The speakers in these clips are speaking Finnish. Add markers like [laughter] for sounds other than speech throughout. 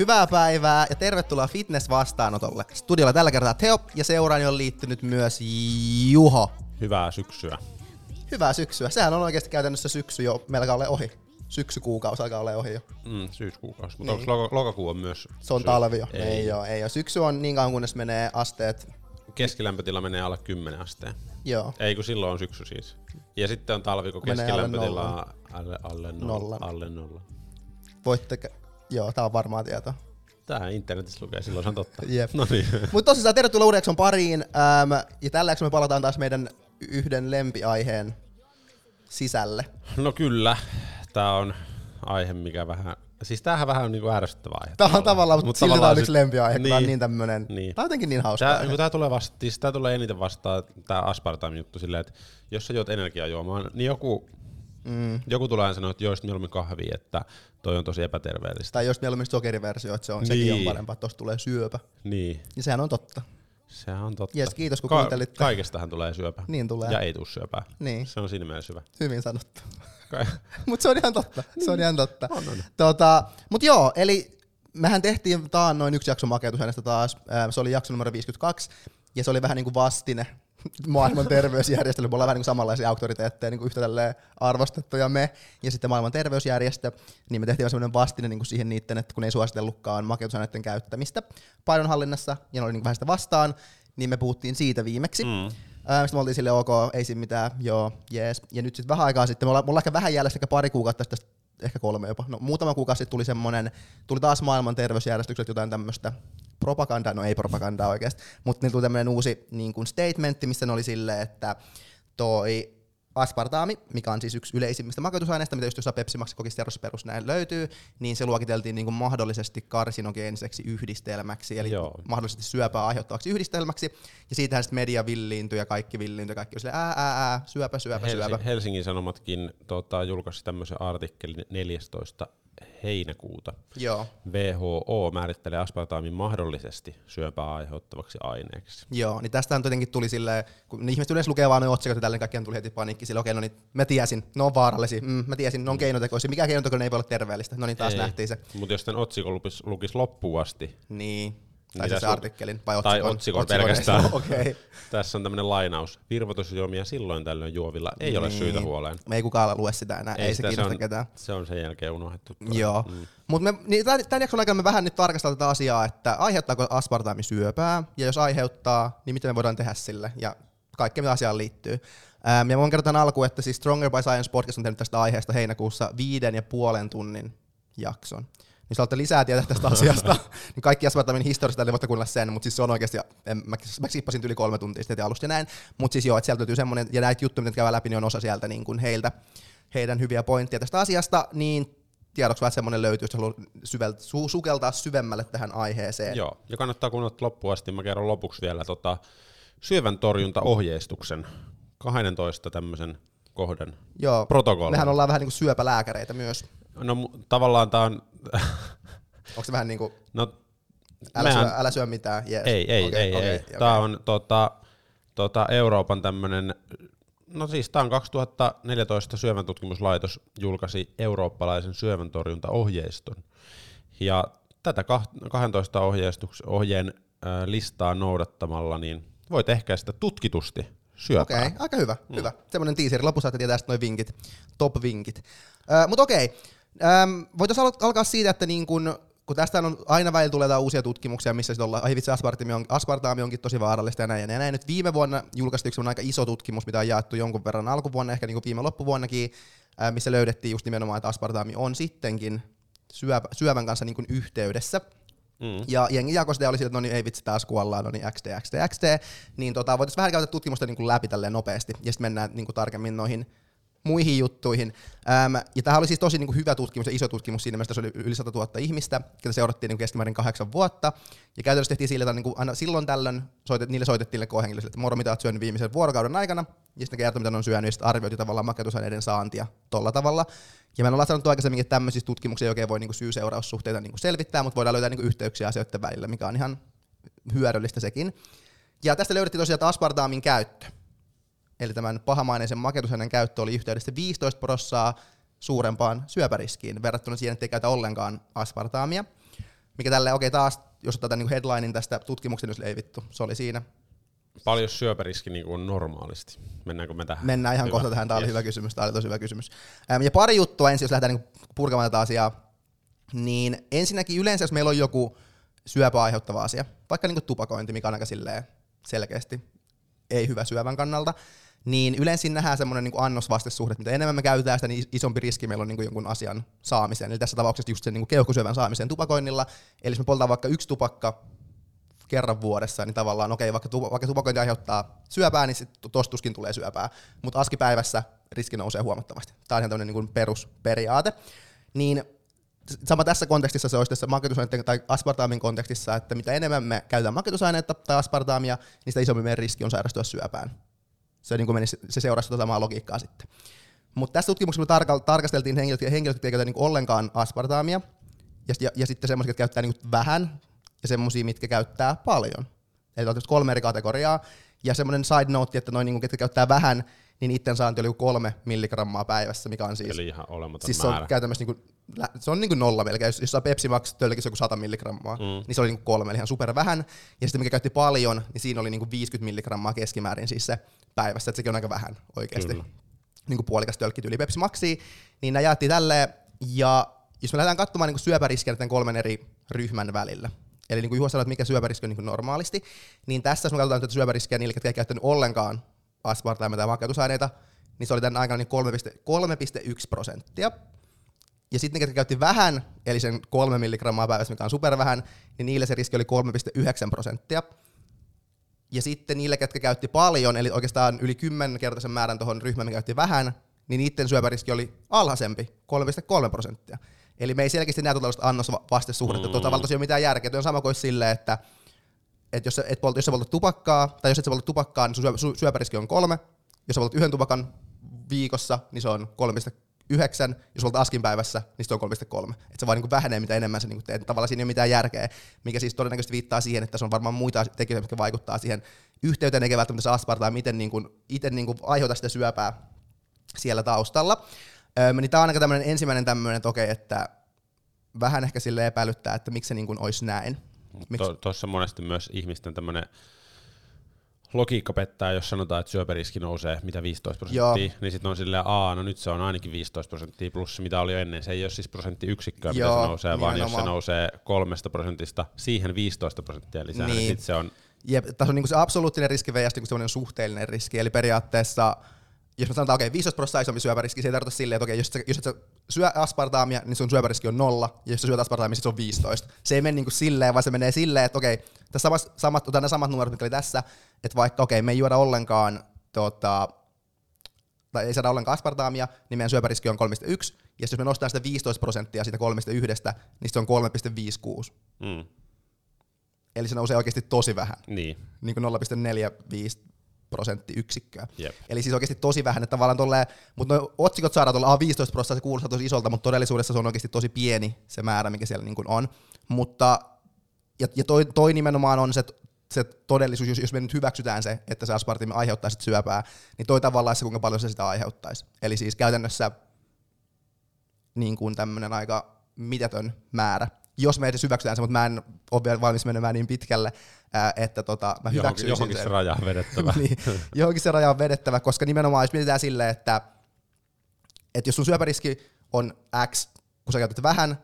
Hyvää päivää ja tervetuloa fitness-vastaanotolle. Studiolla tällä kertaa Teo ja seuraani on liittynyt myös Juho. Hyvää syksyä. Hyvää syksyä. Sehän on oikeasti käytännössä syksy jo melkein ole ohi. Syksykuukausi alkaa olla ohi jo. Mm, syyskuukausi. Mutta niin. onko lokakuu on myös Se on syy- talvi jo. Ei. Ei, joo, ei joo. Syksy on niin kauan kunnes menee asteet. Keskilämpötila menee alle 10 asteen. Joo. Ei kun silloin on syksy siis. Ja sitten on talvi, kun Menee alle keskilämpötila nollan. on alle, alle, nolla, alle nolla. Voitte... Joo, tää on varmaa tietoa. Tää internetissä lukee, silloin se on totta. Jep. No niin. [laughs] Mutta tosissaan tervetuloa uuden jakson pariin. Ähm, ja tällä jaksolla me palataan taas meidän yhden lempiaiheen sisälle. No kyllä, tää on aihe, mikä vähän... Siis tämähän vähän on niinku ärsyttävä aihe. Tää on tavallaan, mutta Mut silti tää on yksi lempiaihe, kun tää on Niin. niin tämmönen... Niin. Tää on jotenkin niin hauska Tää, aihe. tää tulee, vasta, siis tää tulee eniten vastaan, tää aspartame juttu silleen, että jos sä juot energiajuomaa, niin joku, Mm. joku tulee aina sanoa, että joisit mieluummin kahvia, että toi on tosi epäterveellistä. Tai jos mieluummin sokeriversio, että se on, sekin on Niin. parempaa, että tosta tulee syöpä. Niin, Ja sehän on totta. sehän on totta. Jes, kiitos kun kuuntelitte. Kaikestahan tulee syöpä. Niin tulee. Ja ei tuu syöpää. Niin, Se on siinä mielessä hyvä. hyvin sanottu. [laughs] Mutta se on ihan totta. Se on ihan totta. On, on. Tota, mut joo, eli mehän tehtiin taan noin yksi jakso makeutusaineesta taas. Se oli jakso numero 52. Ja se oli vähän niin kuin vastine maailman terveysjärjestölle. Me ollaan vähän niin samanlaisia auktoriteetteja, niin kuin yhtä tälleen arvostettuja me. Ja sitten maailman terveysjärjestö. Niin me tehtiin vähän semmoinen vastine niin kuin siihen niitten, että kun ei suositellutkaan makeutusaineiden käyttämistä painonhallinnassa, ja ne oli niin vähän sitä vastaan, niin me puhuttiin siitä viimeksi. Mm. Sitten me oltiin sille ok, ei siinä mitään, joo, jees. Ja nyt sitten vähän aikaa sitten, me ollaan, me ollaan ehkä vähän jäljessä, ehkä pari kuukautta tästä, ehkä kolme jopa. No muutama kuukausi sitten tuli semmonen, tuli taas maailman terveysjärjestykset jotain tämmöistä propagandaa, no ei propagandaa oikeasti, mutta niin tuli tämmöinen uusi niin kuin statementti, missä ne oli silleen, että toi aspartaami, mikä on siis yksi yleisimmistä makeutusaineista, mitä just jossain Pepsi Max perus näin löytyy, niin se luokiteltiin niin kuin mahdollisesti karsinogeeniseksi yhdistelmäksi, eli Joo. mahdollisesti syöpää aiheuttavaksi yhdistelmäksi, ja siitähän sitten media villiintyi ja kaikki villiintyi, kaikki oli ää, ää, ää, syöpä, syöpä, syöpä. Helsi- Helsingin Sanomatkin tota, julkaisi tämmöisen artikkelin 14. heinäkuuta. Joo, WHO määrittelee aspartaamin mahdollisesti syöpää aiheuttavaksi aineeksi. Joo, niin tästähän jotenkin tuli silleen, kun ihmiset yleensä lukee vaan ne otsikot ja tälleen kaikkiaan tuli heti paniikki sille, okei, no niin, mä tiesin, ne on vaarallisia, mm, mä tiesin, ne on keinotekoisia, mikä keinotekoinen ei voi olla terveellistä, no niin taas Ei. nähtiin se. Mutta jos tämän otsikon lukisi, lukisi loppuun asti, Niin, tai siis se artikkelin, vai tai otsikon. otsikon Otsikon, pelkästään. [laughs] Okay. tässä on tämmöinen lainaus. Virvoitusjuomia silloin tällöin juovilla ei ole Niin. syytä huoleen. Me ei kukaan lue sitä enää, ei, ei se sitä, kiinnosta on, ketään. Se on sen jälkeen unohdettu. Joo. Mm. Mutta niin tämän, tämän jakson aikana me vähän nyt tarkastellaan tätä asiaa, että aiheuttaako aspartaami syöpää, ja jos aiheuttaa, niin mitä me voidaan tehdä sille, ja kaikkea mitä asiaan liittyy. Ähm, ja voin kertoa alkuun, että siis Stronger by Science podcast on tehnyt tästä aiheesta heinäkuussa viiden ja puolen tunnin jakson. Niin jos haluatte lisää tietää tästä [laughs] asiasta, niin kaikki aspartaamin historiasta eli voitte kuunnella sen, mutta siis se on oikeasti, en, mä, mä skippasin yli kolme tuntia sitten alusta ja näin, mutta siis joo, että sieltä löytyy semmoinen, ja näitä juttuja, mitä käydään läpi, niin on osa sieltä niin kuin heiltä, heidän hyviä pointteja tästä asiasta, niin tiedoksi vähän semmoinen löytyy, jos haluaa syvel, su, sukeltaa syvemmälle tähän aiheeseen. Joo, ja kannattaa kuunnella loppuun asti. Mä kerron lopuksi vielä tota, syövän torjuntaohjeistuksen 12 tämmöisen kohden Joo. protokollan. Mehän ollaan vähän niin kuin syöpälääkäreitä myös. No tavallaan tää on, [laughs] Onko se vähän niin kuin, no älä, mehän- syö, älä syö mitään? Yes. ei, ei, Okei, ei, okei, ei. okei. Tää on tota, tota Euroopan tämmönen, no siis tää on 2014 syövän tutkimuslaitos julkaisi eurooppalaisen syövän torjuntaohjeiston. Ja tätä kah- 12 ohjeistuks- ohjeen listaa noudattamalla, niin voit ehkäistä tutkitusti syöpää. Okei, aika hyvä. Mm. hyvä. Semmoinen teaseri. Lopussa saatte tietää sitten noin vinkit, top-vinkit. Äh, Mutta okei, ähm, voitaisiin al- alkaa siitä, että niin kun, kun tästä on aina välillä tulee uusia tutkimuksia, missä sitten ollaan, ai vitsi, aspartaami, on, aspartaami onkin tosi vaarallista ja näin ja näin. ja. Nyt viime vuonna julkaistiin yksi aika iso tutkimus, mitä on jaettu jonkun verran alkuvuonna, ehkä niin kuin viime loppuvuonnakin, äh, missä löydettiin just nimenomaan, että aspartaami on sittenkin syöpä, syövän kanssa niin kuin yhteydessä. Mm. Ja jengi jakoi sitä ja oli sillä, että no niin ei vitsi taas kuollaan, no niin XD, XD, XD. Niin tota, voitaisiin vähän käydä tutkimusta niin kuin läpi tälleen nopeasti ja sitten mennään niin kuin tarkemmin noihin muihin juttuihin. Ähm, ja tämä oli siis tosi niin kuin hyvä tutkimus ja iso tutkimus siinä mielessä, se oli yli 100 000 ihmistä, ketä seurattiin niin kuin keskimäärin kahdeksan vuotta. Ja käytännössä tehtiin sillä, että niin kuin aina silloin tällöin soitet, niille soitettiin kohenkilöille, että moro mitä oot syönyt viimeisen vuorokauden aikana, ja sitten kertoi, mitä ne on syönyt, ja sitten arvioitiin tavallaan makeutusaineiden saantia tolla tavalla. Ja me ollaan sanottu aikaisemminkin, että tämmöisissä tutkimuksissa ei oikein voi niin syy-seuraussuhteita niin selvittää, mutta voidaan löytää niin yhteyksiä asioiden välillä, mikä on ihan hyödyllistä sekin. Ja tästä löydettiin tosiaan, aspartaamin käyttö, eli tämän pahamaineisen makeutusaineen käyttö oli yhteydessä 15 prossaa suurempaan syöpäriskiin verrattuna siihen, että ei käytä ollenkaan aspartaamia, mikä tälleen, okei okay, taas, jos ottaa tämän niin headlinein tästä tutkimuksen, jos ei vittu, se oli siinä. Paljon syöpäriski niin kuin normaalisti? Mennäänkö me tähän? Mennään ihan hyvä. kohta tähän, tämä yes. oli hyvä kysymys, tämä oli tosi hyvä kysymys. Ja pari juttua ensin, jos lähdetään niin purkamaan tätä asiaa, niin ensinnäkin yleensä, jos meillä on joku syöpää aiheuttava asia, vaikka niin tupakointi, mikä on aika selkeästi ei hyvä syövän kannalta, niin yleensä nähdään semmoinen niin annosvastesuhde, mitä enemmän me käytetään sitä, niin isompi riski meillä on niin kuin jonkun asian saamiseen. Eli tässä tapauksessa just sen niin keuhkosyövän saamiseen tupakoinnilla. Eli jos me poltaan vaikka yksi tupakka kerran vuodessa, niin tavallaan okei, vaikka, tupa, vaikka tupakointi aiheuttaa syöpää, niin sitten tostuskin tulee syöpää. Mutta askipäivässä riski nousee huomattavasti. Tämä on ihan tämmöinen niin perusperiaate. Niin sama tässä kontekstissa se olisi tässä maketusaineiden tai aspartaamin kontekstissa, että mitä enemmän me käytetään maketusaineita tai aspartaamia, niin sitä isompi meidän riski on sairastua syöpään. Se, niin menisi, se seurasi tuota samaa logiikkaa sitten. Mutta tässä tutkimuksessa me tarka- tarkasteltiin henkilöt, henkilöt jotka ei käytä niin ollenkaan aspartaamia, ja, ja, ja sitten semmoisia, jotka käyttää niin vähän, ja semmoisia, mitkä käyttää paljon. Eli on kolme eri kategoriaa, ja semmoinen side note, että noin, niin ketkä käyttää vähän, niin itten saanti oli kolme milligrammaa päivässä, mikä on siis... Eli ihan olematon siis määrä. se on käytännössä niin kuin, se on niin kuin nolla melkein. Jos, jos saa Pepsi Max tölkissä joku 100 milligrammaa, mm. niin se oli niin kuin kolme, eli ihan super vähän. Ja sitten mikä käytti paljon, niin siinä oli niin kuin 50 milligrammaa keskimäärin siis se päivässä, että sekin on aika vähän oikeasti. Kyllä. Niin kuin puolikas tölkki yli Pepsi Maxia. Niin nämä jaettiin tälleen, ja jos me lähdetään katsomaan niin syöpäriskiä tämän kolmen eri ryhmän välillä, eli niin kuin Juha sanoi, että mikä syöpäriski on niin kuin normaalisti, niin tässä jos me katsotaan tätä syöpäriskiä niille, jotka ei käyttänyt ollenkaan aspartaamia tai makeutusaineita, niin se oli tämän aikana niin 3,1 prosenttia. Ja sitten ne, ketkä käytti vähän, eli sen 3 milligrammaa päivässä, mikä on super vähän, niin niille se riski oli 3,9 prosenttia. Ja sitten niille, ketkä käytti paljon, eli oikeastaan yli 10-kertaisen määrän tuohon ryhmään, mikä käytti vähän, niin niiden syöpäriski oli alhaisempi, 3,3 prosenttia. Eli me ei selkeästi näe tuollaista annos-vastesuhdetta. Mm. Tuota ei ole mitään järkeä. Tuo on sama kuin silleen, että, että jos, sä, et polta, jos sä poltat tupakkaa, tai jos et sä polta tupakkaa, niin sun syöpäriski on kolme. Jos sä poltat yhden tupakan viikossa, niin se on 3,9, jos olet askin päivässä, niin se on 3,3. Että se vaan niin kuin vähenee, mitä enemmän se niin teet. Tavallaan siinä ei ole mitään järkeä, mikä siis todennäköisesti viittaa siihen, että se on varmaan muita tekijöitä, jotka vaikuttaa siihen yhteyteen, eikä välttämättä se aspartaa, miten niin kuin, itse niin kuin aiheuta sitä syöpää siellä taustalla. Öö, niin tämä on aika tämmöinen ensimmäinen tämmöinen, että okei, että vähän ehkä sille epäilyttää, että miksi se niin kuin olisi näin. Tuossa monesti myös ihmisten tämmöinen logiikka pettää, jos sanotaan, että syöpäriski nousee mitä 15 prosenttia, Joo. niin sitten on silleen, aa, no nyt se on ainakin 15 prosenttia plus mitä oli jo ennen. Se ei ole siis prosenttiyksikköä, mitä Joo, se nousee, vaan jos se nousee kolmesta prosentista siihen 15 prosenttia lisää, niin, niin sitten se on... Jep, tässä on niinku se absoluuttinen riski sitten niinku suhteellinen riski, eli periaatteessa jos me sanotaan, okei, okay, 15 prosenttia isompi syöpäriski, se ei tarkoita silleen, että okei, okay, jos, et, jos et sä syö aspartaamia, niin sun syöpäriski on nolla, ja jos sä syöt aspartaamia, niin se on 15. Se ei mene niin kuin silleen, vaan se menee silleen, että okei, okay, tässä samat, samat, ne samat numerot, mitkä oli tässä, että vaikka okei, okay, me ei juoda ollenkaan tota, tai ei saada ollenkaan aspartaamia, niin meidän syöpäriski on 3,1, ja jos me nostaa sitä 15 prosenttia siitä 3,1, niin se on 3,56. Mm. Eli se nousee oikeasti tosi vähän. Niin. Niin kuin 0,45 prosenttiyksikköä. Yep. Eli siis oikeasti tosi vähän, että tavallaan tolleen, mutta no otsikot saadaan tuolla 15 prosenttia, se kuulostaa tosi isolta, mutta todellisuudessa se on oikeasti tosi pieni se määrä, mikä siellä niin kuin on. Mutta, ja, ja toi, toi nimenomaan on se, se todellisuus, jos, jos me nyt hyväksytään se, että se aspartimi aiheuttaisi syöpää, niin toi tavallaan se, kuinka paljon se sitä aiheuttaisi. Eli siis käytännössä niin kuin tämmöinen aika mitätön määrä jos me edes hyväksytään se, mutta mä en ole vielä valmis menemään niin pitkälle, että tota, mä hyväksyisin johonkin sen. se raja on vedettävä. [laughs] niin, johonkin se raja on vedettävä, koska nimenomaan jos mietitään silleen, että, että jos sun syöpäriski on X, kun sä käytät vähän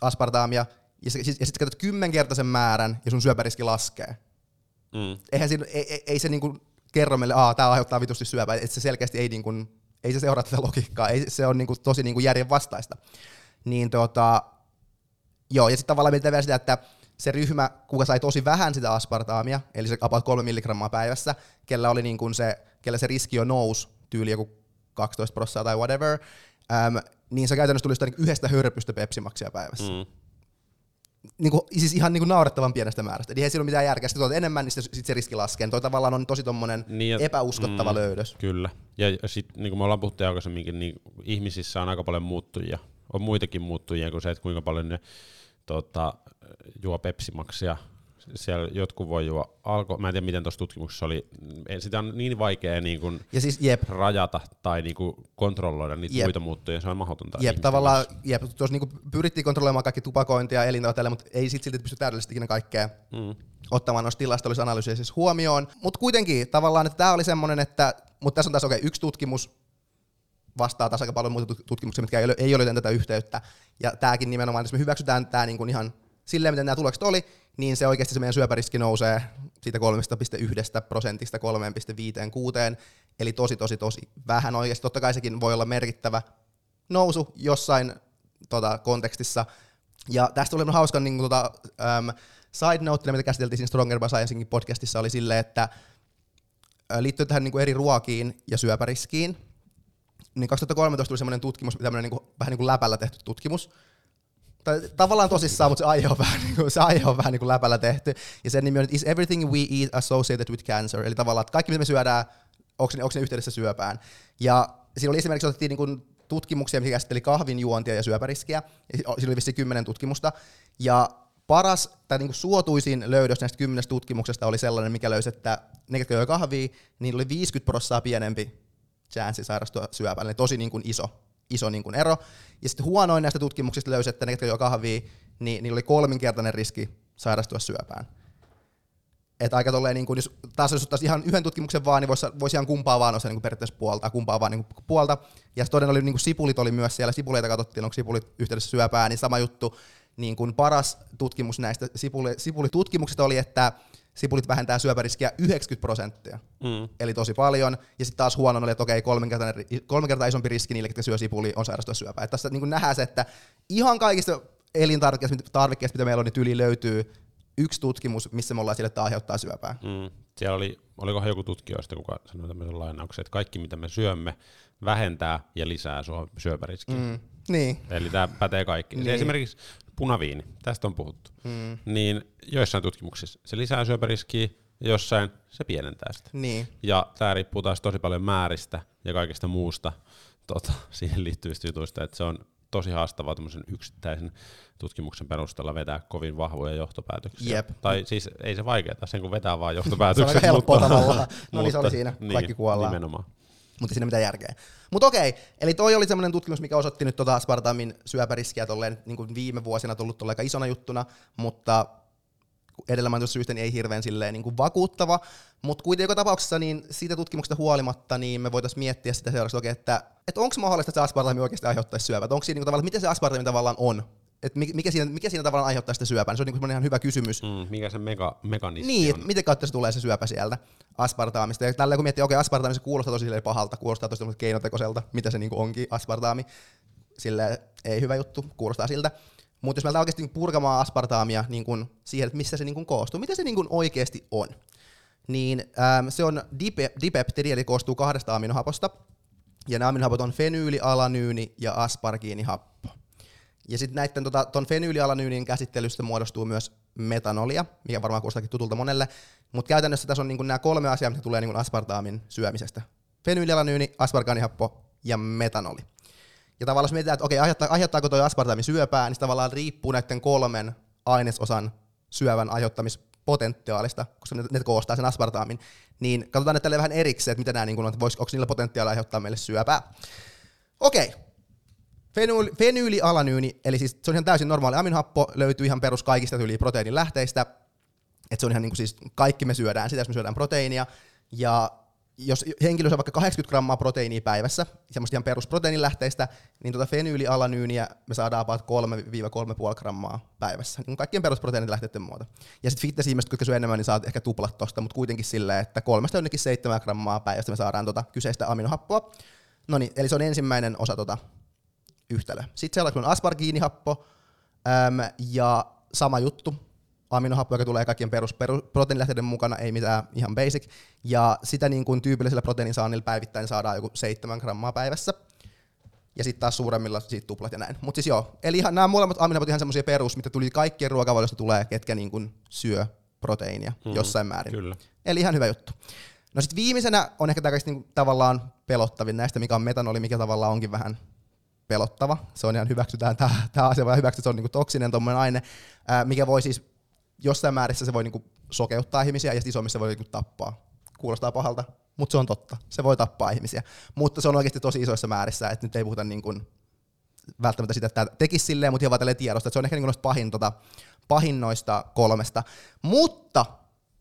aspartaamia, ja, ja sitten käytät kymmenkertaisen määrän, ja sun syöpäriski laskee. Mm. Eihän siinä, ei, ei, ei se niinku kerro meille, että tämä aiheuttaa vitusti syöpää, että se selkeästi ei, niinku, ei se seuraa tätä logiikkaa, ei, se on niinku tosi niinku järjen vastaista. Niin tota, Joo, ja sitten tavallaan mietitään vielä sitä, että se ryhmä, kuka sai tosi vähän sitä aspartaamia, eli se about 3 milligrammaa päivässä, kellä oli niin kuin se, kellä se riski jo nousi tyyli joku 12 prosenttia tai whatever, äm, niin se käytännössä tuli sitä niin yhdestä hörpystä pepsimaksia päivässä. Mm. Niin kuin, siis ihan niin kuin naurettavan pienestä määrästä. Eli ei siinä ole mitään järkeä. Sitten enemmän, niin sitten se riski laskee. Toi tavallaan on tosi tommonen niin, epäuskottava mm, löydös. Kyllä. Ja sitten niin kuin me ollaan puhuttu aikaisemminkin, niin ihmisissä on aika paljon muuttujia. On muitakin muuttujia kuin se, että kuinka paljon ne tota, juo pepsimaksia siellä jotkut voi juo alko, mä en tiedä miten tuossa tutkimuksessa oli, sitä on niin vaikea niin kuin Ja siis jep, rajata tai niin kuin kontrolloida niitä Jep. muita muuttuja, se on mahdotonta. Jep, tavallaan jep, tuossa niinku pyrittiin kontrolloimaan kaikki tupakointia ja tällä, mutta ei sit silti pysty täydellisesti ikinä kaikkea Mm. ottamaan noista tilastollisista analyysiä siis huomioon. Mutta kuitenkin tavallaan, että tämä oli semmoinen, että, mutta tässä on taas okei, yksi tutkimus vastaa taas aika paljon muita tut- tutkimuksia, mitkä ei ole, ei ole tätä yhteyttä. Ja tämäkin nimenomaan, jos me hyväksytään tämä niinku ihan silleen, miten nämä tulokset oli, niin se oikeasti se meidän syöpäriski nousee siitä 3,1 prosentista 3,56, eli tosi tosi tosi vähän oikeasti. Totta kai sekin voi olla merkittävä nousu jossain tota, kontekstissa. Ja tästä oli hauska niin kuin, tota, äm, side note, mitä käsiteltiin siinä Stronger by Sciencingin podcastissa, oli silleen, että ä, liittyen tähän niin kuin eri ruokiin ja syöpäriskiin, niin 2013 tuli semmoinen tutkimus, tämmöinen niin kuin, vähän niin kuin läpällä tehty tutkimus, tai tavallaan tosissaan, mutta [laughs] se aihe on vähän, niin kuin, se aihe on vähän niin kuin läpällä tehty. Ja sen nimi on, Is everything we eat associated with cancer? Eli tavallaan, että kaikki mitä me syödään, onko ne, onko ne yhteydessä syöpään? Ja siinä oli esimerkiksi otettiin niin kuin tutkimuksia, mikä käsitteli kahvin juontia ja syöpäriskiä. Siinä oli vissiin kymmenen tutkimusta. Ja paras tai niin kuin suotuisin löydös näistä kymmenestä tutkimuksesta oli sellainen, mikä löysi, että ne, jotka kahvia, niin oli 50 prosenttia pienempi chanssi sairastua syöpään. Eli tosi niin kuin iso, iso niin kuin ero. Ja sitten huonoin näistä tutkimuksista löysi, että ne, jotka joi kahvia, niin niillä oli kolminkertainen riski sairastua syöpään. Että aika tolleen, niin kuin, jos taas jos ottaisi ihan yhden tutkimuksen vaan, niin voisi, voisi ihan kumpaa vaan osa niin kuin periaatteessa puolta, kumpaa vaan niin kuin puolta. Ja sitten oli niin kuin sipulit oli myös siellä, sipuleita katsottiin, onko sipulit yhteydessä syöpään, niin sama juttu. Niin kuin paras tutkimus näistä sipuli, sipulitutkimuksista oli, että sipulit vähentää syöpäriskiä 90 prosenttia. Mm. Eli tosi paljon. Ja sitten taas huono oli, että okei, kolme kertaa, kolme kertaa isompi riski niille, jotka syö sipuli, on sairastua syöpään. Et tässä niin nähdään se, että ihan kaikista elintarvikkeista, tarvikkeista, mitä meillä on, niin tyli löytyy yksi tutkimus, missä me ollaan sille, että aiheuttaa syöpää. Mm. Siellä oli, olikohan joku tutkijoista, kuka sanoi tämmöisen lainauksen, että kaikki mitä me syömme vähentää ja lisää syö- syöpäriskiä. Mm. Niin. Eli tämä pätee kaikki. Niin. Niin. Esimerkiksi punaviini, tästä on puhuttu. Mm. Niin joissain tutkimuksissa se lisää syöpäriskiä, ja jossain se pienentää sitä. Niin. Ja tämä riippuu taas tosi paljon määristä ja kaikesta muusta tota, [laughs] siihen liittyvistä jutuista, että se on tosi haastavaa tämmöisen yksittäisen tutkimuksen perusteella vetää kovin vahvoja johtopäätöksiä. Jep. Tai siis ei se vaikeaa, sen kun vetää vaan [laughs] Se on helppoa tavallaan. No niin se oli siinä. Kaikki kuollaan. Nimenomaan. Mutta siinä mitään järkeä. Mutta okei, eli toi oli semmoinen tutkimus, mikä osoitti nyt tota aspartamin syöpäriskiä tolleen, niin kuin viime vuosina tullut aika isona juttuna, mutta edellä mainitusta syystä niin ei hirveän silleen niin kuin vakuuttava, mutta kuitenkin joka tapauksessa niin siitä tutkimuksesta huolimatta niin me voitaisiin miettiä sitä seuraavaksi, että, että onko mahdollista, että se aspartami oikeasti aiheuttaisi syöpää, onko siinä niin kuin, tavallaan, miten se aspartami tavallaan on, että mikä siinä, mikä siinä tavallaan aiheuttaa sitä syöpää, niin se on niin semmoinen ihan hyvä kysymys, Mm, mikä se mega, mekanismi niin, on? miten kautta se tulee se syöpä sieltä aspartaamista. Ja tällä kun miettii, okei, okay, aspartaami se kuulostaa tosi pahalta, kuulostaa tosi keinotekoiselta, mitä se niinku onkin aspartaami. Sille ei hyvä juttu, kuulostaa siltä. Mutta jos me oikeasti niinku purkamaan aspartaamia niin kun siihen, että missä se niin kun koostuu, mitä se niin kun oikeasti on, niin äm, se on dipe, dipeptidi, eli koostuu kahdesta aminohaposta. Ja nämä aminohapot on fenyyli, alanyyni ja aspargiinihappo. Ja sitten näiden tota, ton fenyylialanyynin käsittelystä muodostuu myös metanolia, mikä varmaan kuulostaakin tutulta monelle, mutta käytännössä tässä on niinku nämä kolme asiaa, mitkä tulee niinku aspartaamin syömisestä. Fenyylialanyyni, aspargaanihappo ja metanoli. Ja tavallaan jos mietitään, että okei, aiheuttaa, aiheuttaako tuo aspartaami syöpää, niin tavallaan riippuu näiden kolmen ainesosan syövän aiheuttamispotentiaalista, koska ne, ne koostaa sen aspartaamin. Niin katsotaan nyt tälle vähän erikseen, että mitä nämä, niin kuin, että vois, onko niillä potentiaalia aiheuttaa meille syöpää. Okei, Fenyyli, fenyylialanyyni, eli siis se on ihan täysin normaali aminohappo, löytyy ihan perus kaikista tyyliä proteiinin lähteistä. Että se on ihan niin kuin siis kaikki me syödään sitä, jos me syödään proteiinia. Ja jos henkilö syö vaikka 80 grammaa proteiinia päivässä, semmoista ihan perusproteiinilähteistä, niin tuota fenyylialanyyniä me saadaan about 3-3,5 grammaa päivässä, niin kaikkien perusproteiinilähteiden muuta. Ja sitten fitness-ihmiset, jotka syö enemmän, niin saat ehkä tuplat tosta, mutta kuitenkin silleen, että kolmesta jonnekin 7 grammaa päivästä me saadaan tota kyseistä aminohappoa. No niin, eli se on ensimmäinen osa tota yhtälö. Sitten seuraavaksi on aspargiinihappo, äm, ja sama juttu, aminohappo, joka tulee kaikkien perus, perus proteiinilähteiden mukana, ei mitään ihan basic, ja sitä niin kuin tyypillisellä proteiinisaannilla päivittäin saadaan joku 7 grammaa päivässä, ja sitten taas suuremmilla siitä tuplat ja näin. Mutta siis joo, eli ihan, nämä molemmat aminohapot ihan semmoisia perus, mitä tuli kaikkien ruokavaliosta tulee, ketkä niin kuin syö proteiinia Mhm, jossain määrin. Kyllä. Eli ihan hyvä juttu. No sitten viimeisenä on ehkä tämä niinku tavallaan pelottavin näistä, mikä on metanoli, mikä tavallaan onkin vähän pelottava. Se on ihan hyväksytään, tämä, asia vaan hyväksytään, se on niinku toksinen tuommoinen aine, ää, mikä voi siis jossain määrissä se voi niinku sokeuttaa ihmisiä ja isommissa se voi niinku tappaa. Kuulostaa pahalta, mutta se on totta. Se voi tappaa ihmisiä. Mutta se on oikeasti tosi isoissa määrissä, että nyt ei puhuta niin kuin välttämättä sitä, että tekisi silleen, mutta ihan vaan tiedosta, että se on ehkä niin kuin pahin, tota, pahin noista kolmesta. Mutta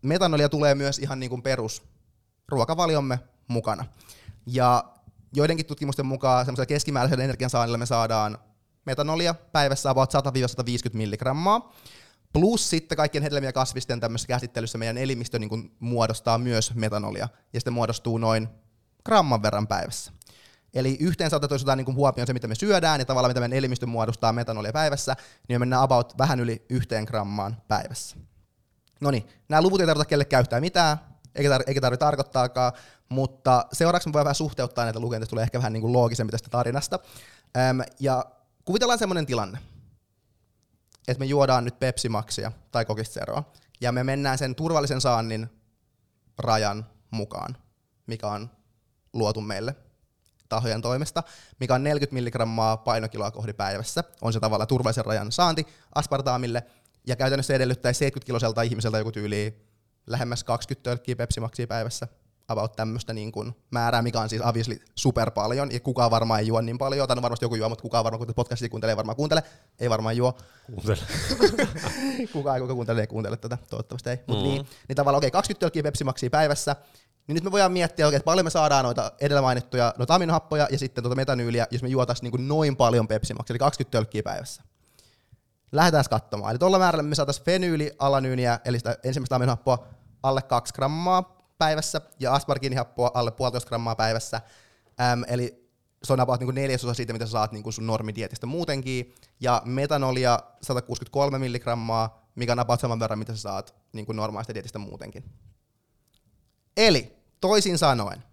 metanolia tulee myös ihan niin kuin perus ruokavaliomme mukana. Ja joidenkin tutkimusten mukaan semmoisella keskimääräisellä energiansaannilla me saadaan metanolia päivässä about 100-150 milligrammaa. Plus sitten kaikkien hedelmien kasvisten tämmöisessä käsittelyssä meidän elimistö niin muodostaa myös metanolia, ja sitten muodostuu noin gramman verran päivässä. Eli yhteensä otetaan niin huomioon se, mitä me syödään, ja tavallaan mitä meidän elimistö muodostaa metanolia päivässä, niin me mennään about vähän yli yhteen grammaan päivässä. No niin, nämä luvut ei tarvita kelle käyttää mitään, eikä, tar- eikä tarvitse tarkoittaakaan, mutta seuraavaksi me voidaan vähän suhteuttaa näitä lukentoja, tulee ehkä vähän niin kuin loogisempi tästä tarinasta. Öm, ja kuvitellaan semmoinen tilanne, että me juodaan nyt Pepsi Maxia tai Kokisteroa, ja me mennään sen turvallisen saannin rajan mukaan, mikä on luotu meille tahojen toimesta, mikä on 40 milligrammaa painokiloa kohdi päivässä. On se tavallaan turvallisen rajan saanti aspartaamille, ja käytännössä edellyttäisi 70 kiloselta ihmiseltä joku tyyli lähemmäs 20 tölkkiä Pepsi Maxia päivässä about tämmöistä niin kuin määrää, mikä on siis obviously super paljon, ja kukaan varmaan ei juo niin paljon, tai no varmasti joku juo, mutta kukaan varmaan, kun podcastia kuuntelee, ei varmaan kuuntele, ei varmaan juo. Kuuntele. [laughs] kukaan, kuka kuuntelee, ei kuuntele tätä, toivottavasti ei. Mutta mm. niin, niin tavallaan okei, okay, 20 tölkkiä Pepsi Maxia päivässä, niin nyt me voidaan miettiä, että paljon me saadaan noita edellä mainittuja noita aminohappoja ja sitten tuota metanyyliä, jos me juotaisiin niin noin paljon Pepsi Maxia, eli 20 tölkkiä päivässä. Lähdetään katsomaan. Eli tuolla määrällä me saataisiin fenyyli, alanyyniä, eli sitä ensimmäistä aminohappoa alle 2 grammaa päivässä ja aspargiinihappoa alle 1,5 grammaa päivässä. Ähm, eli se on about niin neljäsosa siitä, mitä sä saat niin sun normidietistä muutenkin. Ja metanolia 163 milligrammaa, mikä on about saman verran, mitä sä saat niin normaalista dietistä muutenkin. Eli toisin sanoen,